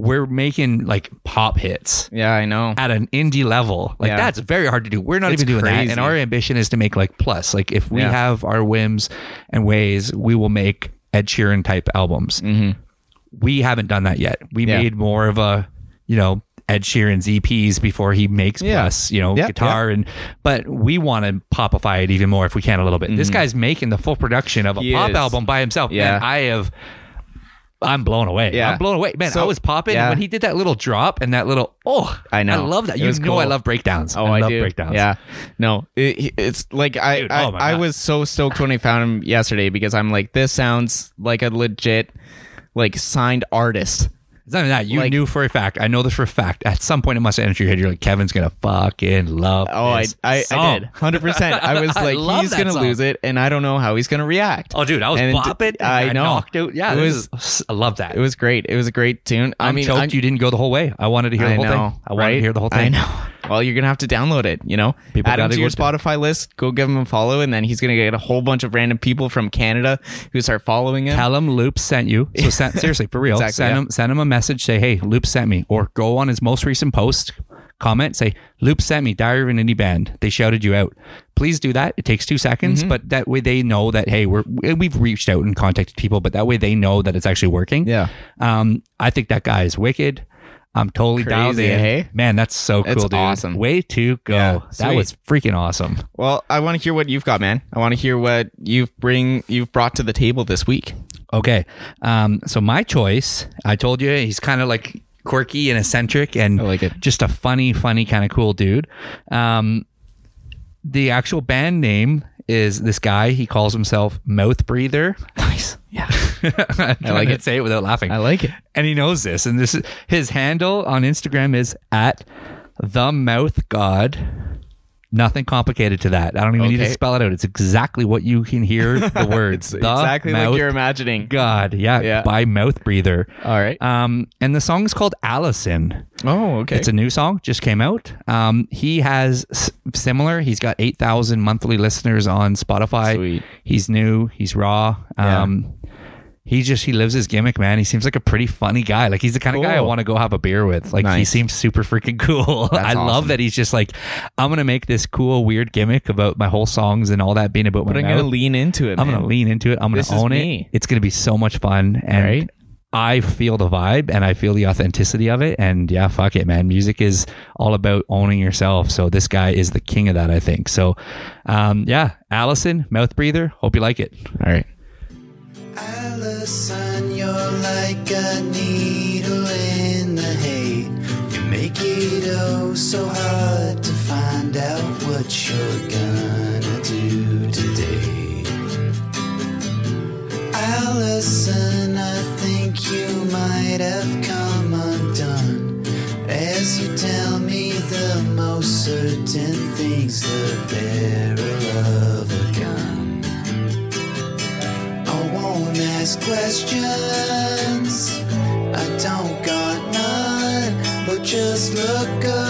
we're making like pop hits Yeah, I know. at an indie level. Like Yeah. that's very hard to do. We're not It's even doing that. And our ambition is to make like plus. Like if we Yeah. have our whims and ways, we will make Ed Sheeran type albums. We haven't done that yet. We Mm-hmm. Yeah. made more of a, you know, Ed Sheeran's EPs before he makes Yeah. plus, you know, Yeah, guitar and but we want to popify it even more if we can a little bit. This guy's making the full production of a Mm-hmm. He pop is. album by himself. Yeah. Man, I have I'm blown away. Yeah. I'm blown away. Man, So- I was popping yeah. when he did that little drop and that little oh I know. I love that. It You know I love breakdowns. Oh, I, I, love do. breakdowns. Yeah, no, it, it's like I Dude, I, oh I was so stoked when I found him yesterday because I'm like, this sounds like a legit, like signed artist. It's not even that. You Like- knew for a fact. I know this for a fact. At some point, it must have entered your head. You're like, Kevin's gonna fucking love. Oh, I I, I song." did, hundred percent. I was like, love he's gonna song. lose it, and I don't know how he's gonna react. Oh, dude, I was And it- bopping. and I know. knocked out. Yeah, It was- is- I love that. It was great. It was a great tune. I I'm mean, choked. I'm- you didn't go the whole way. I wanted to hear the whole know, thing. I wanted right? to hear the whole thing. I know. Well, you're gonna have to download it. You know, People add him gotta your to- Spotify list. Go give him a follow, and then he's gonna get a whole bunch of random people from Canada who start following him. Tell him Loop sent you. So send, seriously, for real, Exactly, send yeah. him send him a message. Say, hey, Loop sent me, or go on his most recent post, comment, say, Loop sent me. Diary of an Indie Band. They shouted you out. Please do that. It takes two seconds, Mm-hmm. but that way they know that hey, we're we've reached out and contacted people, but that way they know that it's actually working. Yeah. Um, I think that guy is wicked. I'm totally Crazy, in. hey? Man, that's so cool, dude. awesome. Way to go. Yeah, that was freaking awesome. Well, I want to hear what you've got, man. I want to hear what you've bring you've brought to the table this week. Okay. Um, so my choice, I told you, he's kind of like quirky and eccentric and I like it. just a funny, funny kind of cool dude. Um, the actual band name is this guy. He calls himself Mouth Breather. Nice. Yeah. I like it. Say it without laughing. I like it. and he knows this. And this is his handle on Instagram is at the Mouth God. Nothing complicated to that. I don't even need to spell it out. It's exactly what you can hear the words. The exactly Mouth like you're imagining. God, yeah, Yeah. by Mouth Breather. All right. Um, and the song is called Allison. oh, okay. It's a new song, just came out. Um, he has s- similar. He's got eight thousand monthly listeners on Spotify. Sweet. He's new. He's raw. Yeah. He just he lives his gimmick, man. He seems like a pretty funny guy. Like he's the kind of guy I want to go have a beer with. Like he seems super freaking cool. I love that he's just like, I'm gonna make this cool weird gimmick about my whole songs and all that being about but my I'm mouth. gonna lean into it. I'm man. gonna lean into it. I'm gonna This is own it. It's gonna be so much fun, and Right. I feel the vibe and I feel the authenticity of it. And yeah, fuck it, man. Music is all about owning yourself. So this guy is the king of that, I think. So, um, yeah, Allison, mouth breather. Hope you like it. All right. Allison, you're like a needle in the hay. You make it oh so hard to find out what you're gonna do today. Allison, I think you might have come undone. As you tell me the most certain things, the barrel of questions. I don't got none, but just look around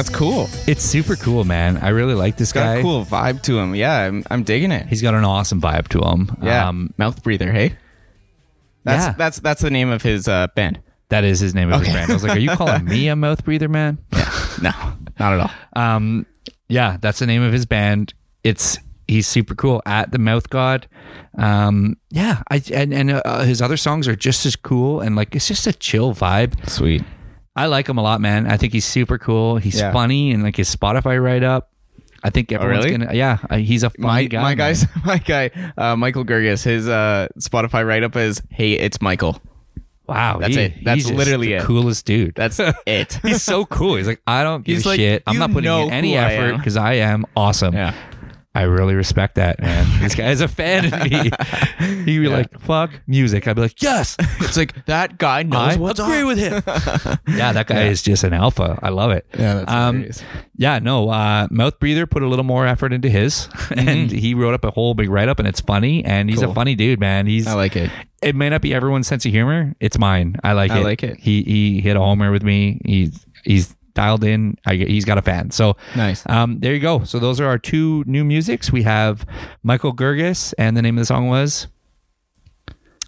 That's cool. It's super cool, man. I really like this guy. Got guy. a cool vibe to him. Yeah, I'm, I'm digging it. He's got an awesome vibe to him. Yeah. Um, Mouth breather. Hey. That's Yeah. that's that's the name of his uh, band. that is his name of his brand. I was like, are you calling me a mouth breather, man? No, not at all. Um, Yeah, that's the name of his band. It's he's super cool at the Mouth God. Um, yeah, I and and uh, his other songs are just as cool and like it's just a chill vibe. Sweet. I like him a lot, man. I think he's super cool. He's Yeah. funny and like his Spotify write up. I think everyone's really? gonna. Yeah, uh, he's a funny My guy. my man. guys, my guy, uh, Michael Girgis. His uh, Spotify write up is, "Hey, it's Michael." Wow, That's he- it. That's he's just literally the it. coolest dude. That's it. he's so cool. He's like, I don't give He's a like, shit. I'm "You not putting know in any who I effort am." because I am awesome. yeah. I really respect that, man. this guy is a fan of me. He'd be like, fuck music. I'd be like, yes, It's like that guy knows I what's agree up. with him. yeah, that guy is just an alpha. I love it. Yeah, that's um, hilarious. yeah, no, uh, Mouth Breather put a little more effort into his, and he wrote up a whole big write up, and it's funny, and he's a Mm-hmm. Funny dude, man. He's I like it. it may not be everyone's sense of humor. It's mine. I like I it. I like it. He he hit a homer with me. He's he's dialed in. I, he's got a fan. So Nice. Um, there you go. So those are our two new musics. We have Michael Girgis, and the name of the song was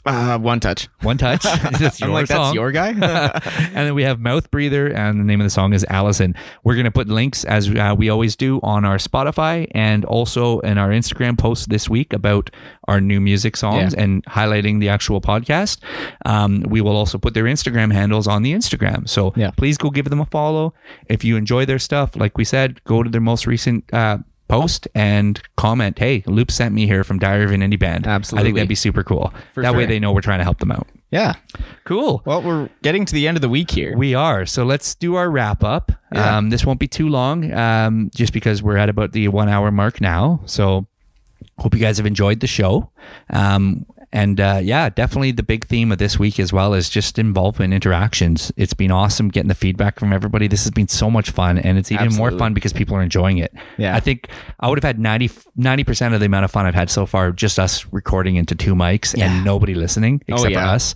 Uh, one touch. One Touch. that's your I'm like, song. that's your guy. and then we have Mouth Breather, and the name of the song is Allison. We're going to put links, as uh, we always do, on our Spotify and also in our Instagram post this week about our new music songs Yeah. and highlighting the actual podcast. Um, we will also put their Instagram handles on the Instagram. So Yeah. please go give them a follow. If you enjoy their stuff, like we said, go to their most recent. Uh, Post and comment. Hey, Loop sent me here from Diary of an Indie Band. Absolutely. I think that'd be super cool. For that way they know we're trying to help them out. yeah. Cool. Well, we're getting to the end of the week here. We are. So let's do our wrap up. Yeah. Um, this won't be too long, um, just because we're at about the one hour mark now. So hope you guys have enjoyed the show. Um, and uh, yeah, definitely the big theme of this week as well is just involvement interactions. It's been awesome getting the feedback from everybody. This has been so much fun, and it's even more fun because people are enjoying it. Yeah. I think I would have had 90 percent of the amount of fun I've had so far just us recording into two mics Yeah. and nobody listening except for yeah. us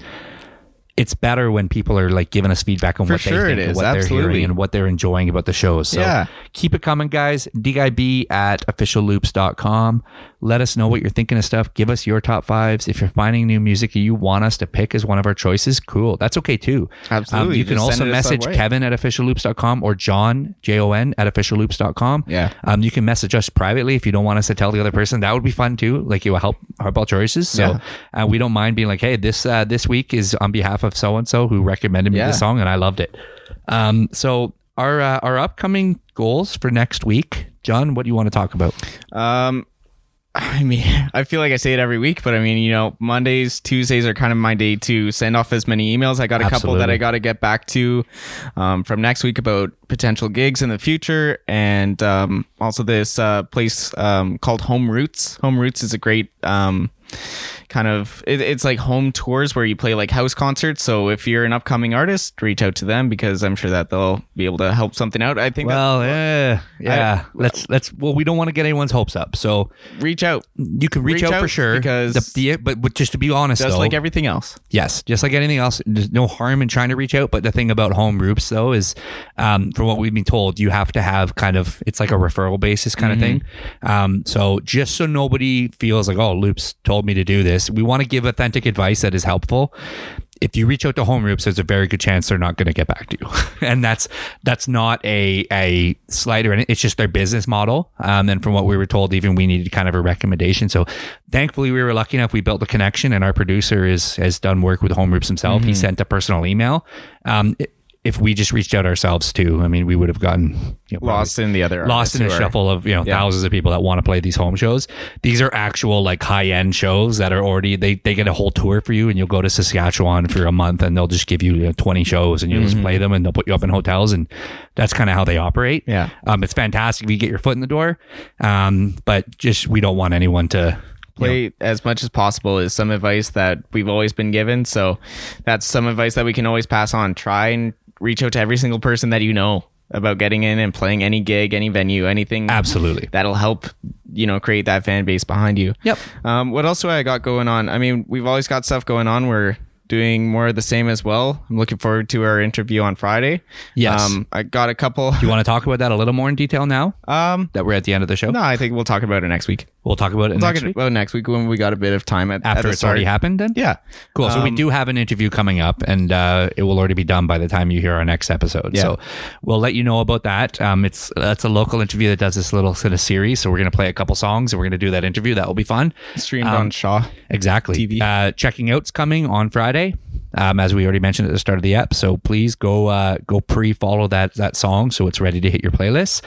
it's better when people are like giving us feedback on For what sure they think what they're hearing and what they're enjoying about the shows. So Yeah. keep it coming, guys. DIB at officialloops.com. Let us know what you're thinking of stuff. Give us your top fives. If you're finding new music you want us to pick as one of our choices, cool. That's okay too. Um, Absolutely. you can also send it us that message. Kevin at officialloops.com or John, J O N, at officialloops.com. Yeah. Um, you can message us privately if you don't want us to tell the other person. That would be fun too. Like it will help help our choices. So uh, we don't mind being like, hey, this uh, this week is on behalf of so and so who recommended me Yeah. this song and I loved it. Um, so our uh, our upcoming goals for next week, John, what do you want to talk about? Um, I mean, I feel like I say it every week, but I mean, you know, Mondays, Tuesdays are kind of my day to send off as many emails. I got a couple that I got to get back to um, from next week about potential gigs in the future, and um, also this uh, place um, called Home Routes. Home Routes is a great um, kind of it, it's like home tours where you play like house concerts. So if you're an upcoming artist, reach out to them because I'm sure that they'll be able to help something out. I think. Well, yeah, yeah. let's let's. Well, we don't want to get anyone's hopes up, so reach out, you can reach, Reach out, for sure. because- the, the, but, but just to be honest, just though, like everything else. Yes, just like anything else, there's no harm in trying to reach out. But the thing about Home Routes, though, is um, from what we've been told, you have to have kind of it's like a referral basis kind of thing. Um, so just so nobody feels like, oh, Loops told me to do this, we want to give authentic advice that is helpful. If you reach out to Home Routes, there's a very good chance they're not going to get back to you, and that's that's not a a slight or anything. It's just their business model. Um, and from what we were told, even we needed kind of a recommendation. So thankfully, we were lucky enough. We built a connection, and our producer is has done work with Home Routes himself. He sent a personal email. Um, i- if we just reached out ourselves too, I mean, we would have gotten you know, lost in the other lost in a shuffle of you know Yeah. thousands of people that want to play these home shows. These are actual like high end shows that are already they they get a whole tour for you, and you'll go to Saskatchewan for a month, and they'll just give you, you know, twenty shows, and you'll just play them, and they'll put you up in hotels, and that's kind of how they operate. Yeah. um, it's fantastic if you get your foot in the door, um, but just we don't want anyone to. play as much as possible is some advice that we've always been given so that's some advice that we can always pass on try and reach out to every single person that you know about getting in and playing any gig any venue anything Absolutely. that'll help you know create that fan base behind you Yep. um, what else do i got going on i mean we've always got stuff going on where doing more of the same as well. I'm looking forward to our interview on Friday. Yes. Um, I got a couple. Do you want to talk about that a little more in detail now Um, that we're at the end of the show? no, I think we'll talk about it next week. We'll talk about it We'll next talk week about next week when we got a bit of time at at after the it's already happened. Then Yeah. Cool. So we Um, do have an interview coming up, and uh, it will already be done by the time you hear our next episode. Yeah. So we'll let you know about that. Um, it's that's a local interview that does this little sort of series. So we're going to play a couple songs, and we're going to do that interview. That will be fun. streamed Um, on Shaw. Exactly. TV. Uh, checking out's coming on Friday, um, as we already mentioned at the start of the app. So please go uh, go pre follow that that song so it's ready to hit your playlist.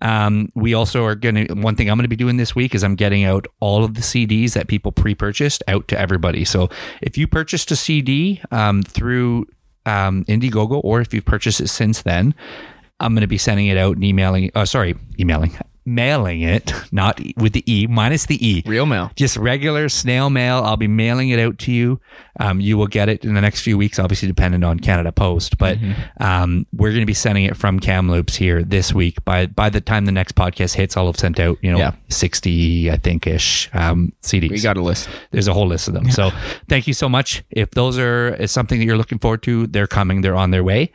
Um, we also are going to one thing I'm going to be doing this week is I'm getting out all of the CDs that people pre purchased out to everybody. So if you purchased a CD um, through um, Indiegogo or if you've purchased it since then, I'm going to be sending it out and emailing. Oh, sorry, emailing, mailing it, not with the e minus the e Real mail. just regular snail mail. I'll be mailing it out to you. Um, you will get it in the next few weeks, obviously dependent on Canada Post. But Mm-hmm. um, we're going to be sending it from Kamloops here this week. By by the time the next podcast hits, I'll have sent out you know Yeah. sixty I think ish um, CDs. We got a list. There's a whole list of them. So thank you so much. If those are is something that you're looking forward to, they're coming. They're on their way.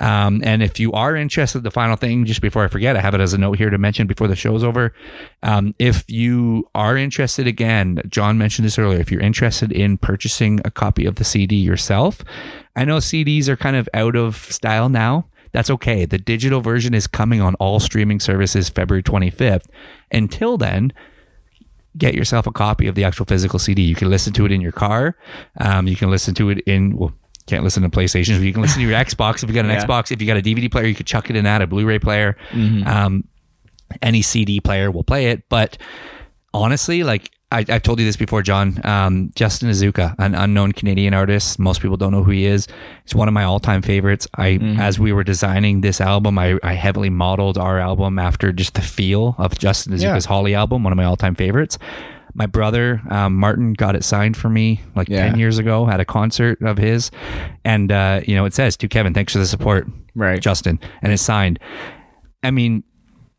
Um, and if you are interested, the final thing, just before I forget, I have it as a note here to mention before the show's over. Um, if you are interested, again, John mentioned this earlier. If you're interested in purchasing a copy of the CD yourself, I know CDs are kind of out of style now. That's okay. The digital version is coming on all streaming services February 25th. Until then, get yourself a copy of the actual physical CD. You can listen to it in your car. Um, you can listen to it in well, can't listen to PlayStations, but you can listen to your Xbox. If you got an Yeah. Xbox, if you got a DVD player, you could chuck it in that. A Blu-ray player, um, any CD player will play it. But honestly, like I, I've told you this before, John. Um, Justin Nozuka, an unknown Canadian artist. Most people don't know who he is. He's one of my all-time favorites. I, as we were designing this album, I, I heavily modeled our album after just the feel of Justin Nozuka's Yeah. Holly album, one of my all-time favorites. My brother um, Martin got it signed for me like Yeah. ten years ago at a concert of his, and uh, you know it says to Kevin, thanks for the support, Right. Justin, and it's signed. I mean,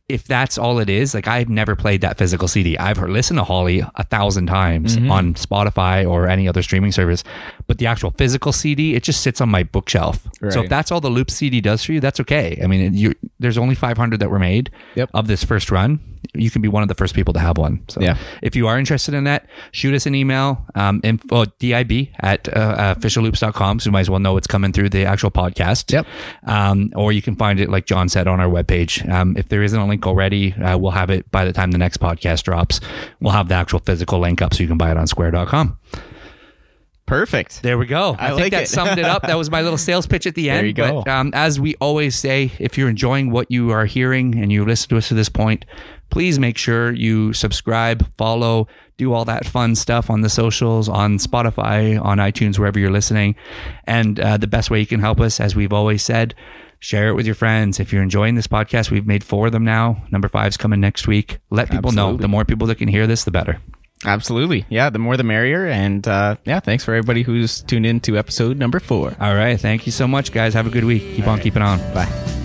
if that's all it is, like I've never played that physical CD. I've heard listened to Holly a thousand times Mm-hmm. on Spotify or any other streaming service, but the actual physical CD, it just sits on my bookshelf. So if that's all the Loop CD does for you, that's okay. I mean, you, there's only 500 that were made Yep. of this first run. You can be one of the first people to have one. So Yeah. if you are interested in that, shoot us an email, um, info, DIB at uh, officialloops.com. So you might as well know it's coming through the actual podcast. Yep. Um, or you can find it, like John said, on our webpage. Um, if there isn't a link already, uh, we'll have it by the time the next podcast drops. We'll have the actual physical link up so you can buy it on square.com. Perfect. There we go. I, I think like that it. summed it up. That was my little sales pitch at the end. There you go. But um, as we always say, if you're enjoying what you are hearing and you listen to us to this point, please make sure you subscribe, follow, do all that fun stuff on the socials, on Spotify, on iTunes, wherever you're listening. And uh, the best way you can help us, as we've always said, share it with your friends. If you're enjoying this podcast, we've made four of them now. Number five's coming next week. Let people know. The more people that can hear this, the better. Absolutely. Yeah, the more the merrier. And uh, yeah, thanks for everybody who's tuned in to episode number four. All right. Thank you so much, guys. Have a good week. Keep on keeping on. Bye.